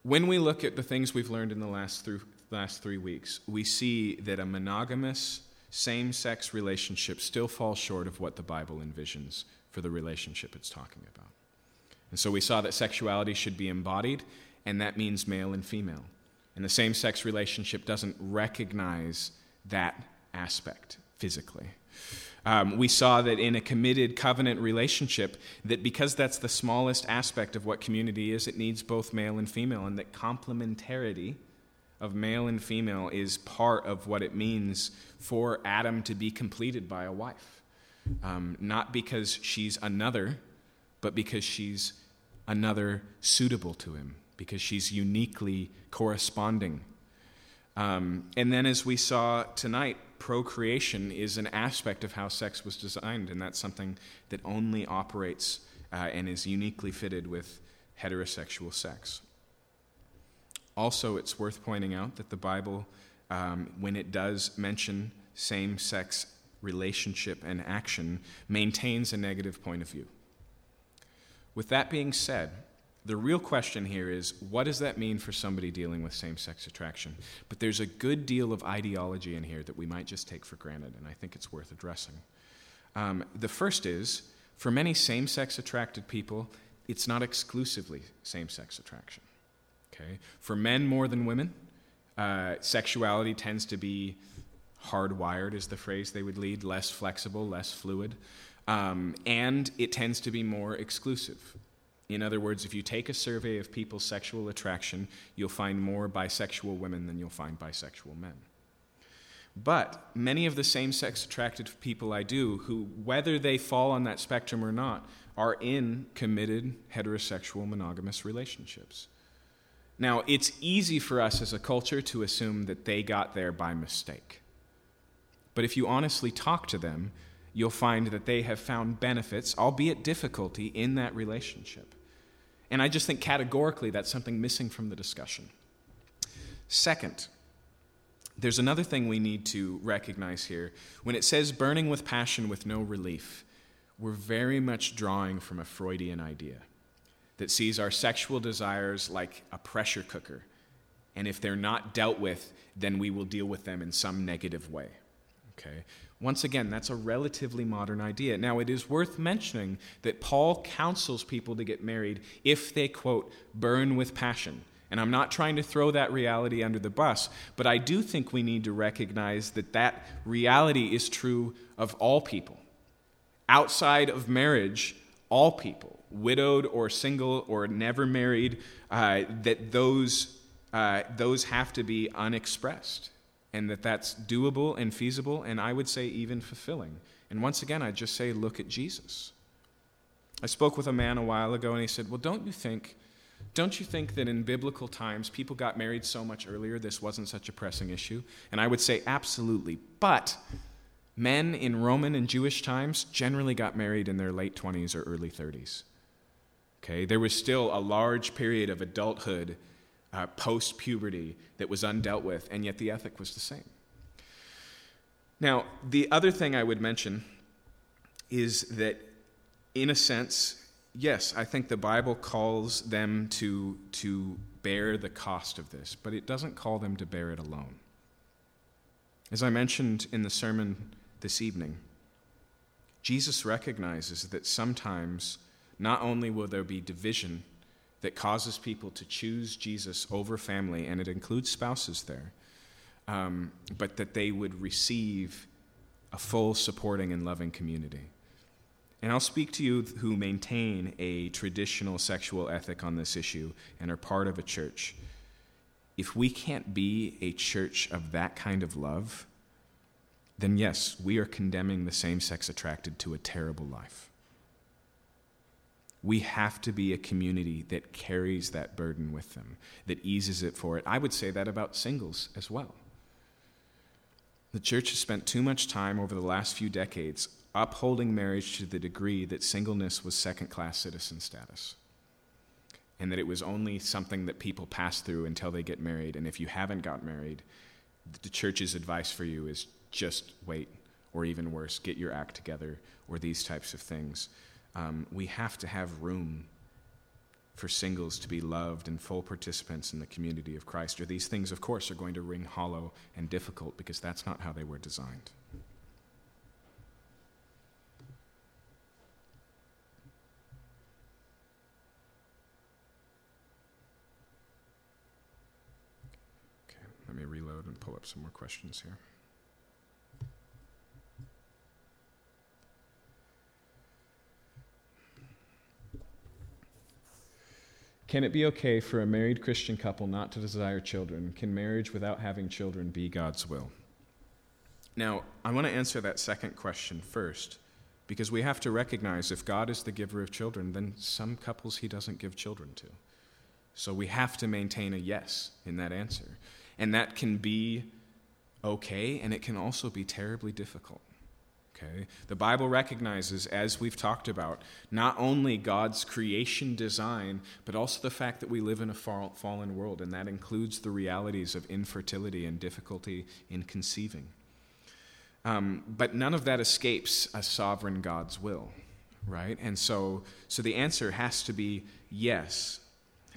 When we look at the things we've learned in the last, through, last three weeks, we see that a monogamous same sex relationship still fall short of what the Bible envisions for the relationship it's talking about. And so we saw that sexuality should be embodied, and that means male and female. And the same sex relationship doesn't recognize that aspect physically. Um, we saw that in a committed covenant relationship, that because that's the smallest aspect of what community is, it needs both male and female, and that complementarity of male and female is part of what it means for Adam to be completed by a wife. Um, not because she's another, but because she's another suitable to him because she's uniquely corresponding. Um, and then, as we saw tonight, procreation is an aspect of how sex was designed, and that's something that only operates uh, and is uniquely fitted with heterosexual sex. Also, it's worth pointing out that the Bible, um, when it does mention same sex relationship and action, maintains a negative point of view. With that being said, the real question here is what does that mean for somebody dealing with same sex attraction? But there's a good deal of ideology in here that we might just take for granted, and I think it's worth addressing. Um, the first is for many same sex attracted people, it's not exclusively same sex attraction. Okay? For men more than women, uh, sexuality tends to be hardwired, is the phrase they would lead, less flexible, less fluid, um, and it tends to be more exclusive. In other words, if you take a survey of people's sexual attraction, you'll find more bisexual women than you'll find bisexual men. But many of the same sex attracted people I do, who, whether they fall on that spectrum or not, are in committed heterosexual monogamous relationships. Now, it's easy for us as a culture to assume that they got there by mistake. But if you honestly talk to them, you'll find that they have found benefits, albeit difficulty, in that relationship. And I just think categorically that's something missing from the discussion. Second, there's another thing we need to recognize here. When it says burning with passion with no relief, we're very much drawing from a Freudian idea that sees our sexual desires like a pressure cooker. And if they're not dealt with, then we will deal with them in some negative way. Okay? Once again, that's a relatively modern idea. Now, it is worth mentioning that Paul counsels people to get married if they, quote, burn with passion. And I'm not trying to throw that reality under the bus, but I do think we need to recognize that that reality is true of all people. Outside of marriage, all people, widowed or single or never married, uh, that those, uh, those have to be unexpressed and that that's doable and feasible, and I would say even fulfilling. And once again, I just say, look at Jesus. I spoke with a man a while ago, and he said, Well, don't you think. Don't you think that in biblical times people got married so much earlier this wasn't such a pressing issue? And I would say absolutely. But men in Roman and Jewish times generally got married in their late 20s or early 30s. Okay, there was still a large period of adulthood uh, post puberty that was undealt with, and yet the ethic was the same. Now, the other thing I would mention is that, in a sense, yes, I think the Bible calls them to, to bear the cost of this, but it doesn't call them to bear it alone. As I mentioned in the sermon this evening, Jesus recognizes that sometimes not only will there be division that causes people to choose Jesus over family, and it includes spouses there, um, but that they would receive a full, supporting, and loving community. And I'll speak to you who maintain a traditional sexual ethic on this issue and are part of a church. If we can't be a church of that kind of love, then yes, we are condemning the same sex attracted to a terrible life. We have to be a community that carries that burden with them, that eases it for it. I would say that about singles as well. The church has spent too much time over the last few decades upholding marriage to the degree that singleness was second class citizen status. And that it was only something that people pass through until they get married. And if you haven't got married, the church's advice for you is just wait, or even worse, get your act together, or these types of things um, we have to have room for singles to be loved and full participants in the community of Christ, or these things, of course, are going to ring hollow and difficult because that's not how they were designed. Okay, let me reload and pull up some more questions here. Can it be okay for a married Christian couple not to desire children? Can marriage without having children be God's will? Now, I want to answer that second question first because we have to recognize if God is the giver of children, then some couples he doesn't give children to. So we have to maintain a yes in that answer. And that can be okay, and it can also be terribly difficult. Okay? The Bible recognizes, as we've talked about, not only God's creation design, but also the fact that we live in a fallen world, and that includes the realities of infertility and difficulty in conceiving. Um, but none of that escapes a sovereign God's will, right? And so, so the answer has to be yes.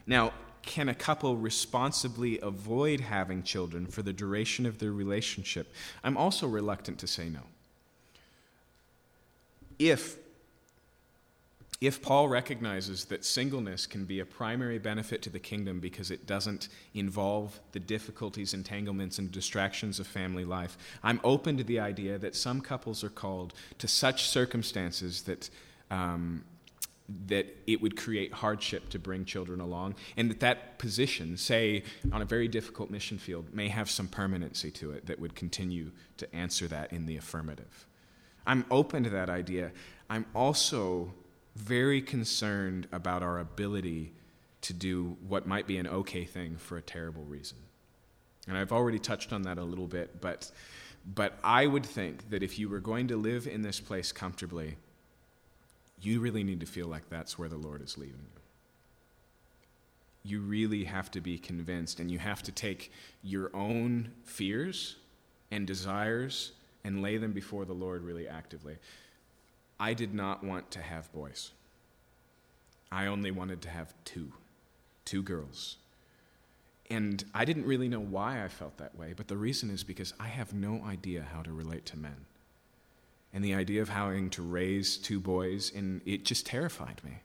Now, can a couple responsibly avoid having children for the duration of their relationship? I'm also reluctant to say no if if Paul recognizes that singleness can be a primary benefit to the kingdom because it doesn't involve the difficulties, entanglements, and distractions of family life, I'm open to the idea that some couples are called to such circumstances that, um, that it would create hardship to bring children along, and that that position, say on a very difficult mission field, may have some permanency to it that would continue to answer that in the affirmative. I'm open to that idea. I'm also very concerned about our ability to do what might be an okay thing for a terrible reason. And I've already touched on that a little bit, but, but I would think that if you were going to live in this place comfortably, you really need to feel like that's where the Lord is leading you. You really have to be convinced, and you have to take your own fears and desires and lay them before the Lord really actively. I did not want to have boys. I only wanted to have two, two girls. and I didn't really know why I felt that way, but the reason is because I have no idea how to relate to men. And the idea of having to raise two boys, and it just terrified me.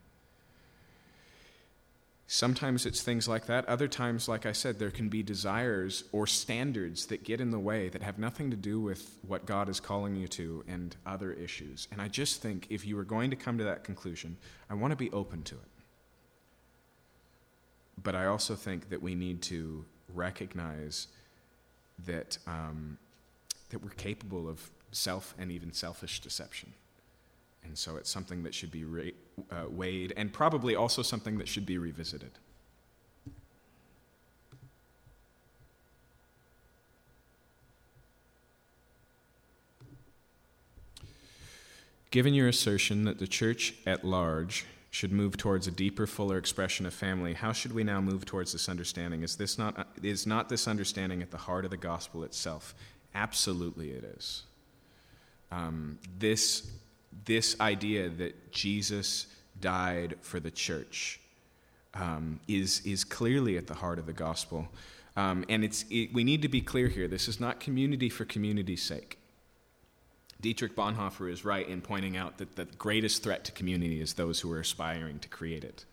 Sometimes it's things like that. Other times, like I said, there can be desires or standards that get in the way that have nothing to do with what God is calling you to and other issues. And I just think if you are going to come to that conclusion, I want to be open to it. But I also think that we need to recognize that, um, that we're capable of self and even selfish deception. And so it's something that should be ra- uh, weighed and probably also something that should be revisited. Given your assertion that the church at large should move towards a deeper, fuller expression of family, how should we now move towards this understanding? Is, this not, is not this understanding at the heart of the gospel itself? Absolutely, it is. Um, this this idea that Jesus died for the church um, is, is clearly at the heart of the gospel. Um, and it's, it, we need to be clear here this is not community for community's sake. Dietrich Bonhoeffer is right in pointing out that the greatest threat to community is those who are aspiring to create it.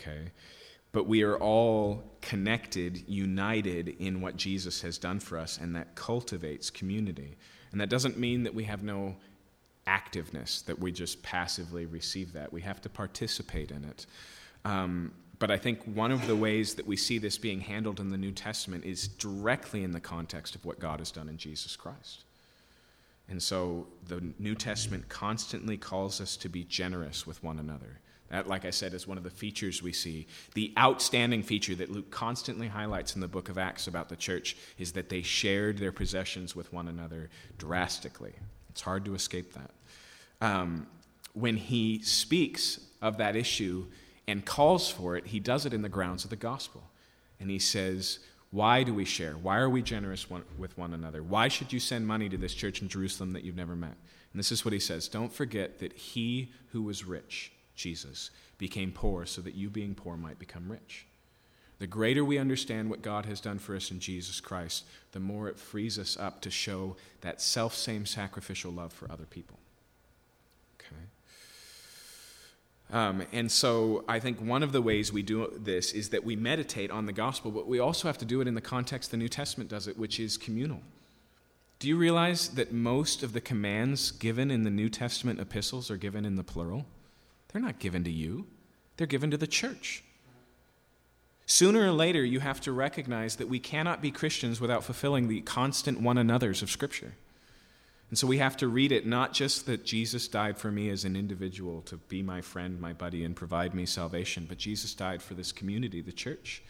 Okay? But we are all connected, united in what Jesus has done for us, and that cultivates community. And that doesn't mean that we have no activeness, that we just passively receive that. We have to participate in it. Um, but I think one of the ways that we see this being handled in the New Testament is directly in the context of what God has done in Jesus Christ. And so the New Testament constantly calls us to be generous with one another. That, like I said, is one of the features we see. The outstanding feature that Luke constantly highlights in the book of Acts about the church is that they shared their possessions with one another drastically. It's hard to escape that. Um, when he speaks of that issue and calls for it, he does it in the grounds of the gospel. And he says, Why do we share? Why are we generous one, with one another? Why should you send money to this church in Jerusalem that you've never met? And this is what he says Don't forget that he who was rich, Jesus, became poor so that you, being poor, might become rich. The greater we understand what God has done for us in Jesus Christ, the more it frees us up to show that self same sacrificial love for other people. Okay? Um, and so I think one of the ways we do this is that we meditate on the gospel, but we also have to do it in the context the New Testament does it, which is communal. Do you realize that most of the commands given in the New Testament epistles are given in the plural? They're not given to you, they're given to the church. Sooner or later, you have to recognize that we cannot be Christians without fulfilling the constant one another's of Scripture. And so we have to read it not just that Jesus died for me as an individual to be my friend, my buddy, and provide me salvation, but Jesus died for this community, the church,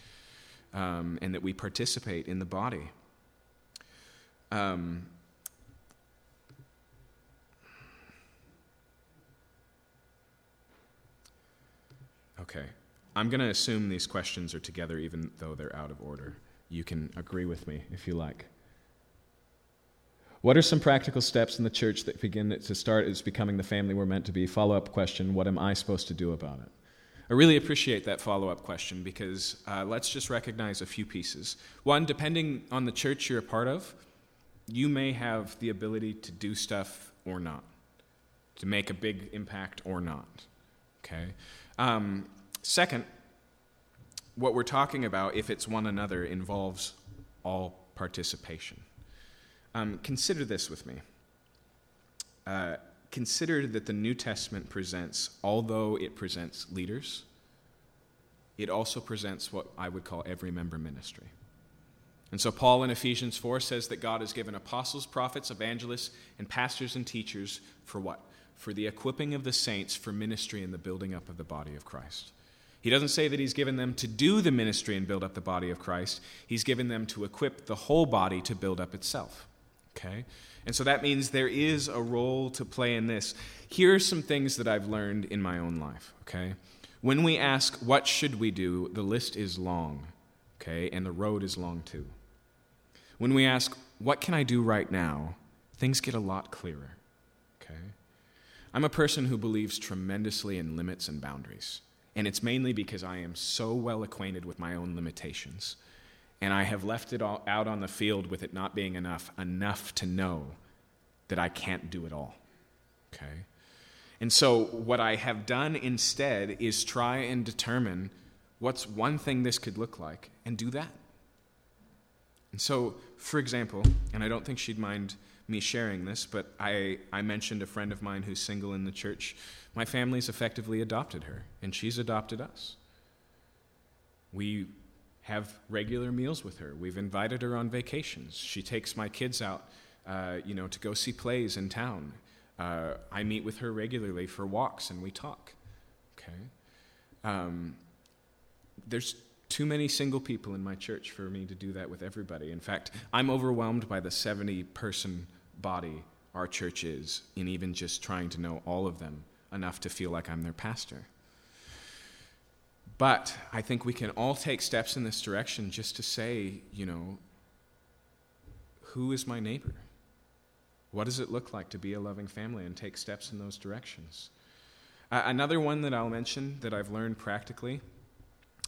um, and that we participate in the body. Um, okay. I'm going to assume these questions are together even though they're out of order. You can agree with me if you like. What are some practical steps in the church that begin to start as becoming the family we're meant to be? Follow up question What am I supposed to do about it? I really appreciate that follow up question because uh, let's just recognize a few pieces. One, depending on the church you're a part of, you may have the ability to do stuff or not, to make a big impact or not. Okay? Um, Second, what we're talking about, if it's one another, involves all participation. Um, consider this with me. Uh, consider that the New Testament presents, although it presents leaders, it also presents what I would call every member ministry. And so, Paul in Ephesians 4 says that God has given apostles, prophets, evangelists, and pastors and teachers for what? For the equipping of the saints for ministry and the building up of the body of Christ. He doesn't say that he's given them to do the ministry and build up the body of Christ. He's given them to equip the whole body to build up itself. Okay? And so that means there is a role to play in this. Here are some things that I've learned in my own life. Okay? When we ask, what should we do, the list is long. Okay? And the road is long too. When we ask, what can I do right now, things get a lot clearer. Okay? I'm a person who believes tremendously in limits and boundaries. And it's mainly because I am so well acquainted with my own limitations. And I have left it all out on the field with it not being enough, enough to know that I can't do it all. Okay? And so, what I have done instead is try and determine what's one thing this could look like and do that. And so, for example, and I don't think she'd mind me sharing this, but I, I mentioned a friend of mine who's single in the church. My family's effectively adopted her, and she's adopted us. We have regular meals with her. We've invited her on vacations. She takes my kids out, uh, you know, to go see plays in town. Uh, I meet with her regularly for walks, and we talk. Okay. Um, there's too many single people in my church for me to do that with everybody. In fact, I'm overwhelmed by the 70 person body our church is in even just trying to know all of them enough to feel like I'm their pastor. But I think we can all take steps in this direction just to say, you know, who is my neighbor? What does it look like to be a loving family and take steps in those directions? Uh, another one that I'll mention that I've learned practically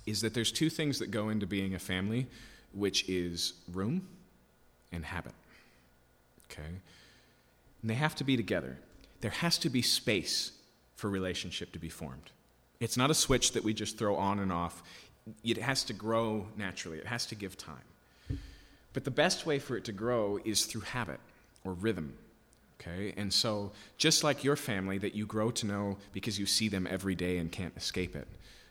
is that there's two things that go into being a family, which is room and habit. Okay? And they have to be together. There has to be space for relationship to be formed. It's not a switch that we just throw on and off. It has to grow naturally, it has to give time. But the best way for it to grow is through habit or rhythm. Okay? And so, just like your family that you grow to know because you see them every day and can't escape it,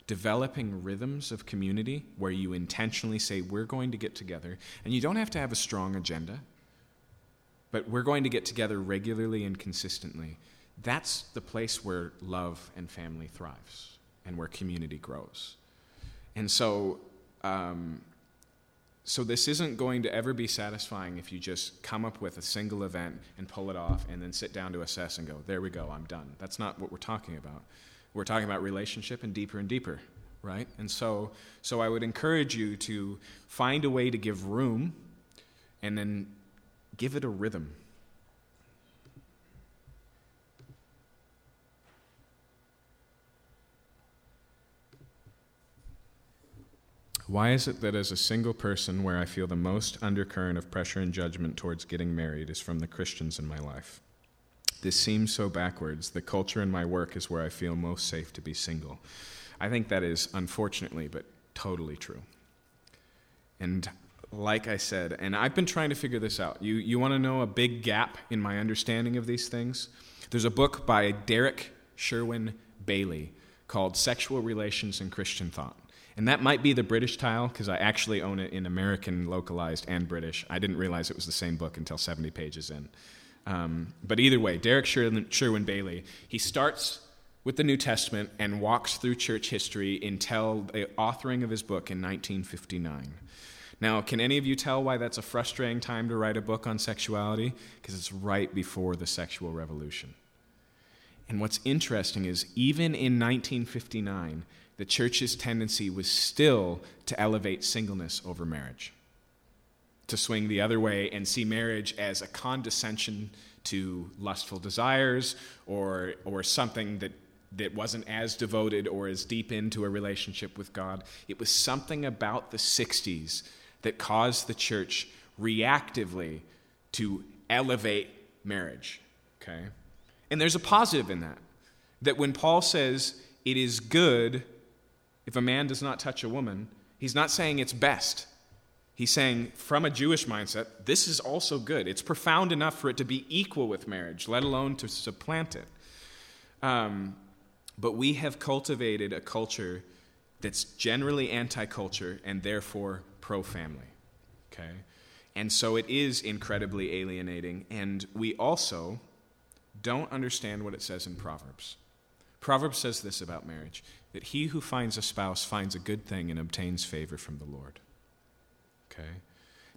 developing rhythms of community where you intentionally say, We're going to get together, and you don't have to have a strong agenda, but we're going to get together regularly and consistently. That's the place where love and family thrives and where community grows. And so, um, so this isn't going to ever be satisfying if you just come up with a single event and pull it off and then sit down to assess and go, there we go, I'm done. That's not what we're talking about. We're talking about relationship and deeper and deeper, right? And so, so I would encourage you to find a way to give room and then give it a rhythm. Why is it that as a single person, where I feel the most undercurrent of pressure and judgment towards getting married is from the Christians in my life? This seems so backwards. The culture in my work is where I feel most safe to be single. I think that is unfortunately, but totally true. And like I said, and I've been trying to figure this out. You, you want to know a big gap in my understanding of these things? There's a book by Derrick Sherwin Bailey called Sexual Relations and Christian Thought. And that might be the British tile because I actually own it in American localized and British. I didn't realize it was the same book until 70 pages in. Um, but either way, Derrick Sherwin, Sherwin Bailey, he starts with the New Testament and walks through church history until the authoring of his book in 1959. Now, can any of you tell why that's a frustrating time to write a book on sexuality? Because it's right before the sexual revolution. And what's interesting is, even in 1959, the church's tendency was still to elevate singleness over marriage, to swing the other way and see marriage as a condescension to lustful desires or, or something that, that wasn't as devoted or as deep into a relationship with God. It was something about the 60s that caused the church reactively to elevate marriage. Okay? And there's a positive in that. That when Paul says it is good if a man does not touch a woman, he's not saying it's best. He's saying, from a Jewish mindset, this is also good. It's profound enough for it to be equal with marriage, let alone to supplant it. Um, but we have cultivated a culture that's generally anti culture and therefore pro family. Okay? And so it is incredibly alienating. And we also don't understand what it says in Proverbs. Proverbs says this about marriage that he who finds a spouse finds a good thing and obtains favor from the Lord. Okay?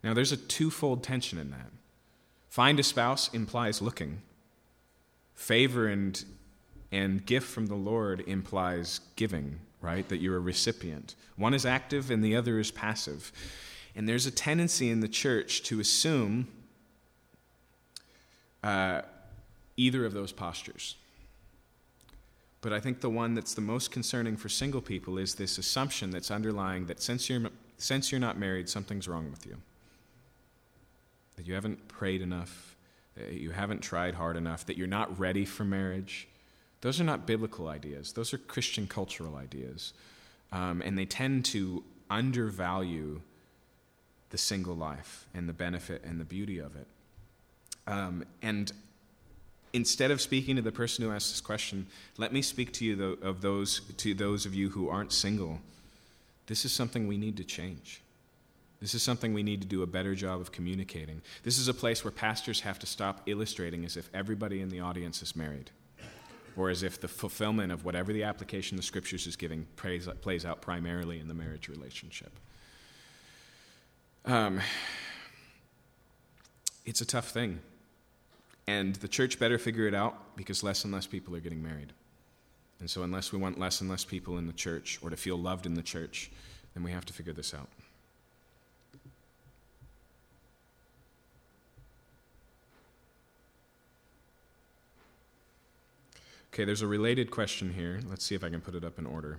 Now, there's a twofold tension in that. Find a spouse implies looking, favor and, and gift from the Lord implies giving, right? That you're a recipient. One is active and the other is passive. And there's a tendency in the church to assume uh, either of those postures. But I think the one that's the most concerning for single people is this assumption that's underlying that since you're, since you're not married, something's wrong with you. That you haven't prayed enough, that you haven't tried hard enough, that you're not ready for marriage. Those are not biblical ideas, those are Christian cultural ideas. Um, and they tend to undervalue the single life and the benefit and the beauty of it. Um, and instead of speaking to the person who asked this question, let me speak to you of those to those of you who aren't single. This is something we need to change. This is something we need to do a better job of communicating. This is a place where pastors have to stop illustrating as if everybody in the audience is married, or as if the fulfillment of whatever the application the scriptures is giving plays, plays out primarily in the marriage relationship. Um, it's a tough thing. And the church better figure it out because less and less people are getting married. And so, unless we want less and less people in the church or to feel loved in the church, then we have to figure this out. Okay, there's a related question here. Let's see if I can put it up in order.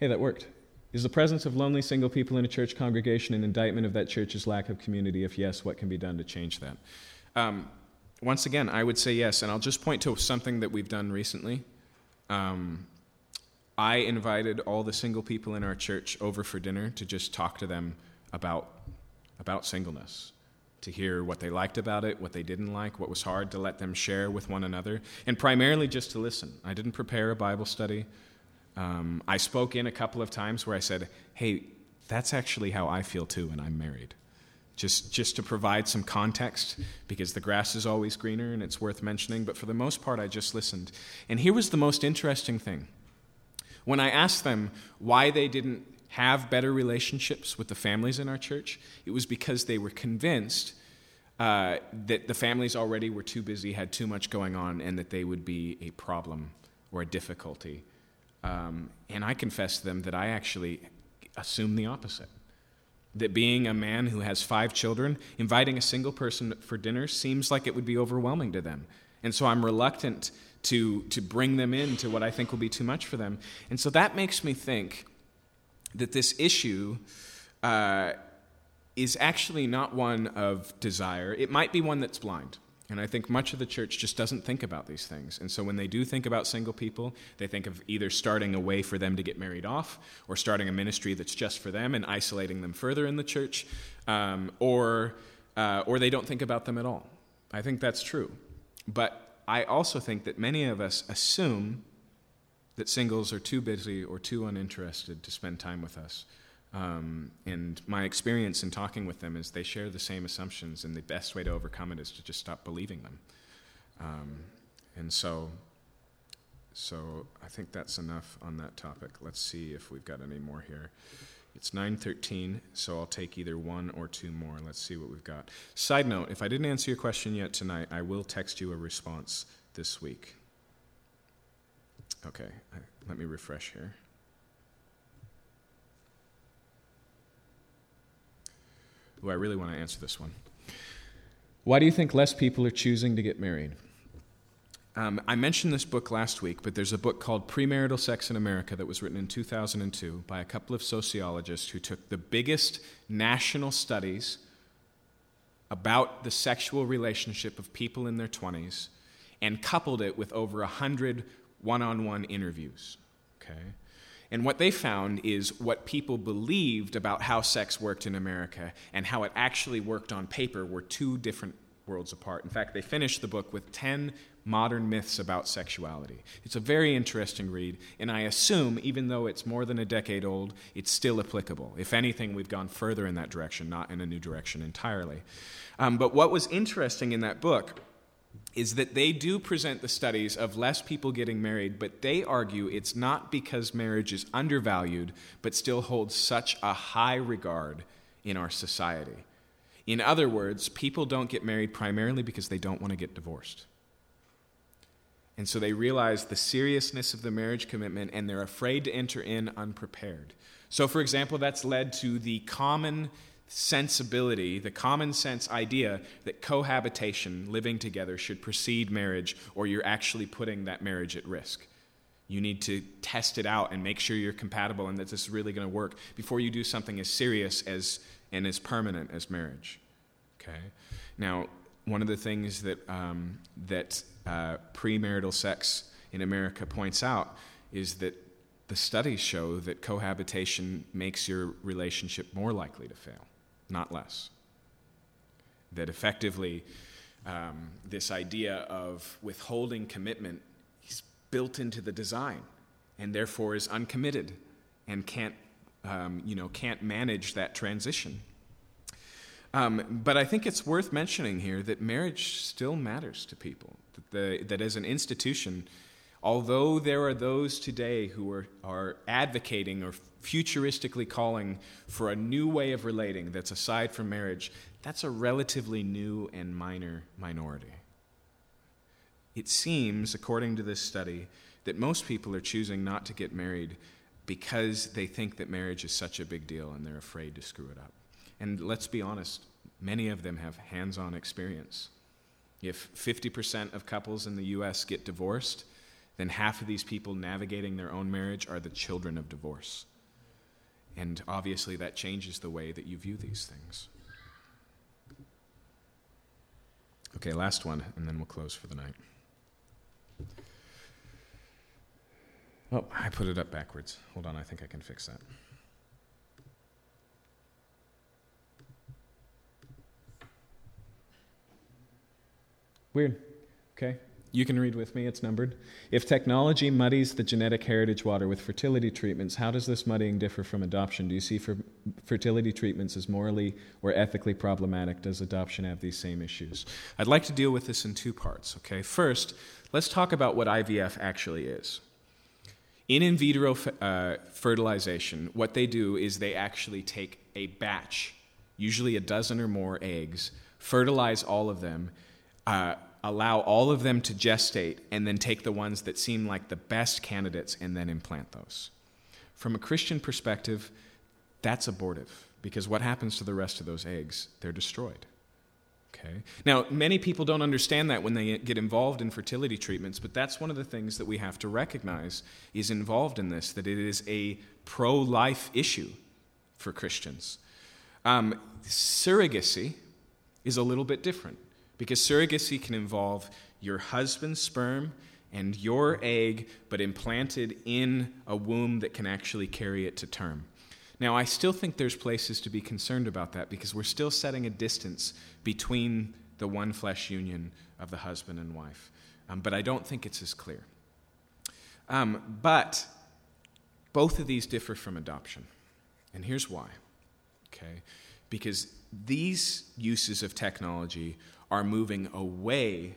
Hey, that worked. Is the presence of lonely single people in a church congregation an indictment of that church's lack of community? If yes, what can be done to change that? Um, once again, I would say yes, and I'll just point to something that we've done recently. Um, I invited all the single people in our church over for dinner to just talk to them about, about singleness, to hear what they liked about it, what they didn't like, what was hard, to let them share with one another, and primarily just to listen. I didn't prepare a Bible study. Um, I spoke in a couple of times where I said, hey, that's actually how I feel too, and I'm married. Just, just to provide some context, because the grass is always greener and it's worth mentioning, but for the most part, I just listened. And here was the most interesting thing. When I asked them why they didn't have better relationships with the families in our church, it was because they were convinced uh, that the families already were too busy, had too much going on, and that they would be a problem or a difficulty um, and I confess to them that I actually assume the opposite. That being a man who has five children, inviting a single person for dinner seems like it would be overwhelming to them. And so I'm reluctant to, to bring them into what I think will be too much for them. And so that makes me think that this issue uh, is actually not one of desire, it might be one that's blind. And I think much of the church just doesn't think about these things. And so when they do think about single people, they think of either starting a way for them to get married off, or starting a ministry that's just for them and isolating them further in the church, um, or, uh, or they don't think about them at all. I think that's true. But I also think that many of us assume that singles are too busy or too uninterested to spend time with us. Um, and my experience in talking with them is they share the same assumptions, and the best way to overcome it is to just stop believing them. Um, and so, so I think that's enough on that topic. Let's see if we've got any more here. It's 9:13, so I'll take either one or two more. Let's see what we've got. Side note, if I didn't answer your question yet tonight, I will text you a response this week. Okay, let me refresh here. Ooh, I really want to answer this one. Why do you think less people are choosing to get married? Um, I mentioned this book last week, but there's a book called Premarital Sex in America that was written in 2002 by a couple of sociologists who took the biggest national studies about the sexual relationship of people in their 20s and coupled it with over 100 one on one interviews. Okay? And what they found is what people believed about how sex worked in America and how it actually worked on paper were two different worlds apart. In fact, they finished the book with 10 modern myths about sexuality. It's a very interesting read, and I assume, even though it's more than a decade old, it's still applicable. If anything, we've gone further in that direction, not in a new direction entirely. Um, but what was interesting in that book is that they do present the studies of less people getting married, but they argue it's not because marriage is undervalued, but still holds such a high regard in our society. In other words, people don't get married primarily because they don't want to get divorced. And so they realize the seriousness of the marriage commitment and they're afraid to enter in unprepared. So, for example, that's led to the common sensibility, the common sense idea that cohabitation, living together, should precede marriage, or you're actually putting that marriage at risk. You need to test it out and make sure you're compatible and that this is really going to work before you do something as serious as and as permanent as marriage. Okay. Now, one of the things that um, that uh, premarital sex in America points out is that the studies show that cohabitation makes your relationship more likely to fail not less. That effectively, um, this idea of withholding commitment is built into the design and therefore is uncommitted and can't, um, you know, can't manage that transition. Um, but I think it's worth mentioning here that marriage still matters to people. That, the, that as an institution, although there are those today who are, are advocating or futuristically calling for a new way of relating that's aside from marriage, that's a relatively new and minor minority. It seems, according to this study, that most people are choosing not to get married because they think that marriage is such a big deal and they're afraid to screw it up. And let's be honest, many of them have hands on experience. If 50% of couples in the US get divorced, then half of these people navigating their own marriage are the children of divorce. And obviously, that changes the way that you view these things. Okay, last one, and then we'll close for the night. Oh, I put it up backwards. Hold on, I think I can fix that. Weird. Okay. You can read with me, it's numbered. If technology muddies the genetic heritage water with fertility treatments, how does this muddying differ from adoption? Do you see fer- fertility treatments as morally or ethically problematic? Does adoption have these same issues? I'd like to deal with this in two parts, okay? First, let's talk about what IVF actually is. In in vitro uh, fertilization, what they do is they actually take a batch, usually a dozen or more eggs, fertilize all of them. Uh, allow all of them to gestate, and then take the ones that seem like the best candidates and then implant those. From a Christian perspective, that's abortive because what happens to the rest of those eggs? They're destroyed. Okay. Now, many people don't understand that when they get involved in fertility treatments, but that's one of the things that we have to recognize is involved in this, that it is a pro life issue for Christians. Um, surrogacy is a little bit different. Because surrogacy can involve your husband's sperm and your egg, but implanted in a womb that can actually carry it to term. Now, I still think there's places to be concerned about that because we're still setting a distance between the one flesh union of the husband and wife. Um, but I don't think it's as clear. Um, but both of these differ from adoption. And here's why. Okay? Because these uses of technology are moving away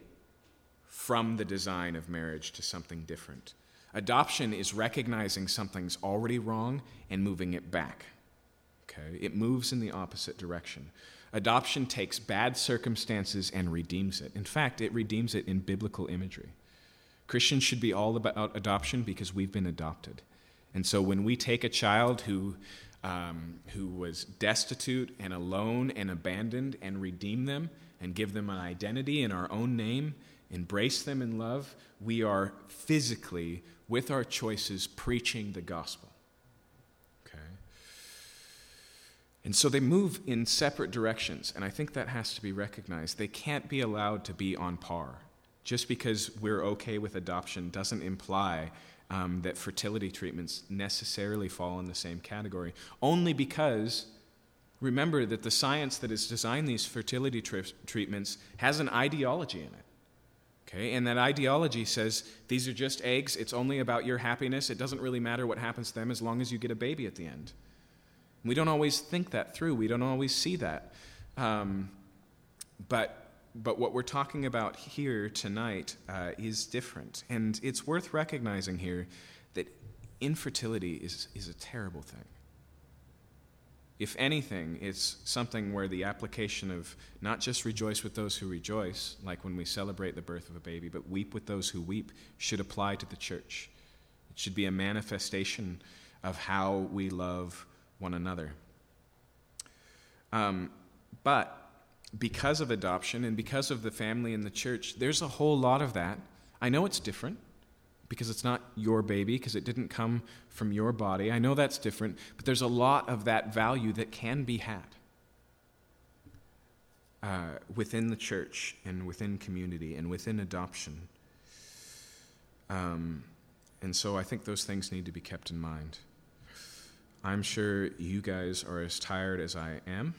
from the design of marriage to something different. Adoption is recognizing something's already wrong and moving it back. Okay? It moves in the opposite direction. Adoption takes bad circumstances and redeems it. In fact, it redeems it in biblical imagery. Christians should be all about adoption because we've been adopted. And so when we take a child who, um, who was destitute and alone and abandoned and redeem them, and give them an identity in our own name, embrace them in love, we are physically, with our choices, preaching the gospel. Okay? And so they move in separate directions, and I think that has to be recognized. They can't be allowed to be on par. Just because we're okay with adoption doesn't imply um, that fertility treatments necessarily fall in the same category, only because remember that the science that has designed these fertility treatments has an ideology in it. Okay, and that ideology says these are just eggs, it's only about your happiness, it doesn't really matter what happens to them as long as you get a baby at the end. We don't always think that through, we don't always see that. Um, but, but what we're talking about here tonight uh, is different. And it's worth recognizing here that infertility is, is a terrible thing. If anything, it's something where the application of not just rejoice with those who rejoice, like when we celebrate the birth of a baby, but weep with those who weep, should apply to the church. It should be a manifestation of how we love one another. Um, but because of adoption and because of the family and the church, there's a whole lot of that. I know it's different because it's not your baby, because it didn't come from your body. I know that's different, but there's a lot of that value that can be had uh, within the church and within community and within adoption. Um, and so I think those things need to be kept in mind. I'm sure you guys are as tired as I am.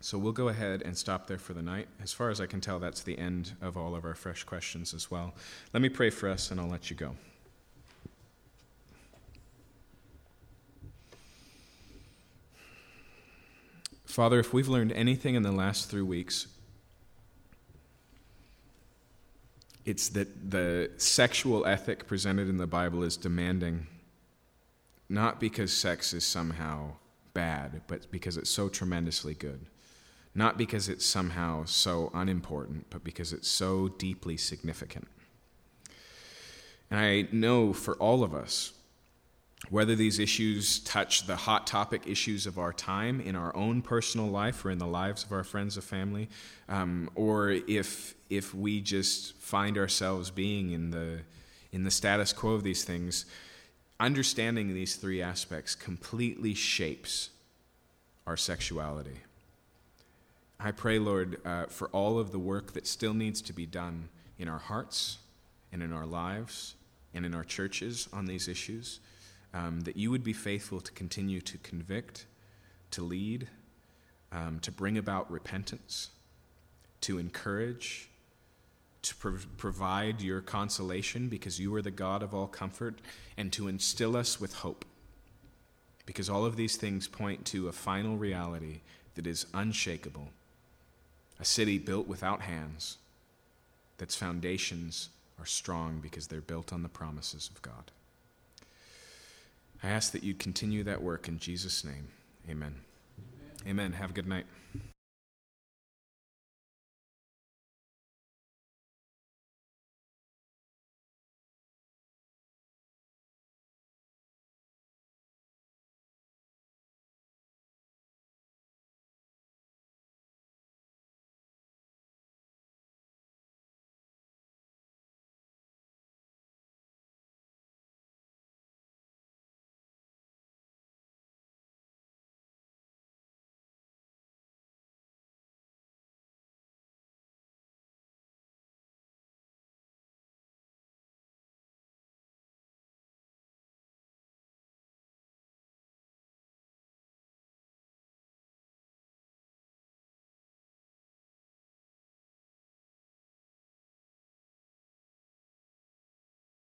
So we'll go ahead and stop there for the night. As far as I can tell, that's the end of all of our fresh questions as well. Let me pray for us and I'll let you go. Father, if we've learned anything in the last three weeks, it's that the sexual ethic presented in the Bible is demanding, not because sex is somehow bad, but because it's so tremendously good. Not because it's somehow so unimportant, but because it's so deeply significant. And I know for all of us, whether these issues touch the hot topic issues of our time in our own personal life or in the lives of our friends or family, um, or if if we just find ourselves being in the in the status quo of these things, understanding these three aspects completely shapes our sexuality. I pray, Lord, uh, for all of the work that still needs to be done in our hearts and in our lives and in our churches on these issues um, that you would be faithful to continue to convict, to lead, um, to bring about repentance, to encourage, to prov- provide your consolation because you are the God of all comfort, and to instill us with hope. Because all of these things point to a final reality that is unshakable a city built without hands, that's foundations are strong because they're built on the promises of God. I ask that you continue that work in Jesus' name. Amen. Amen. Amen. Have a good night.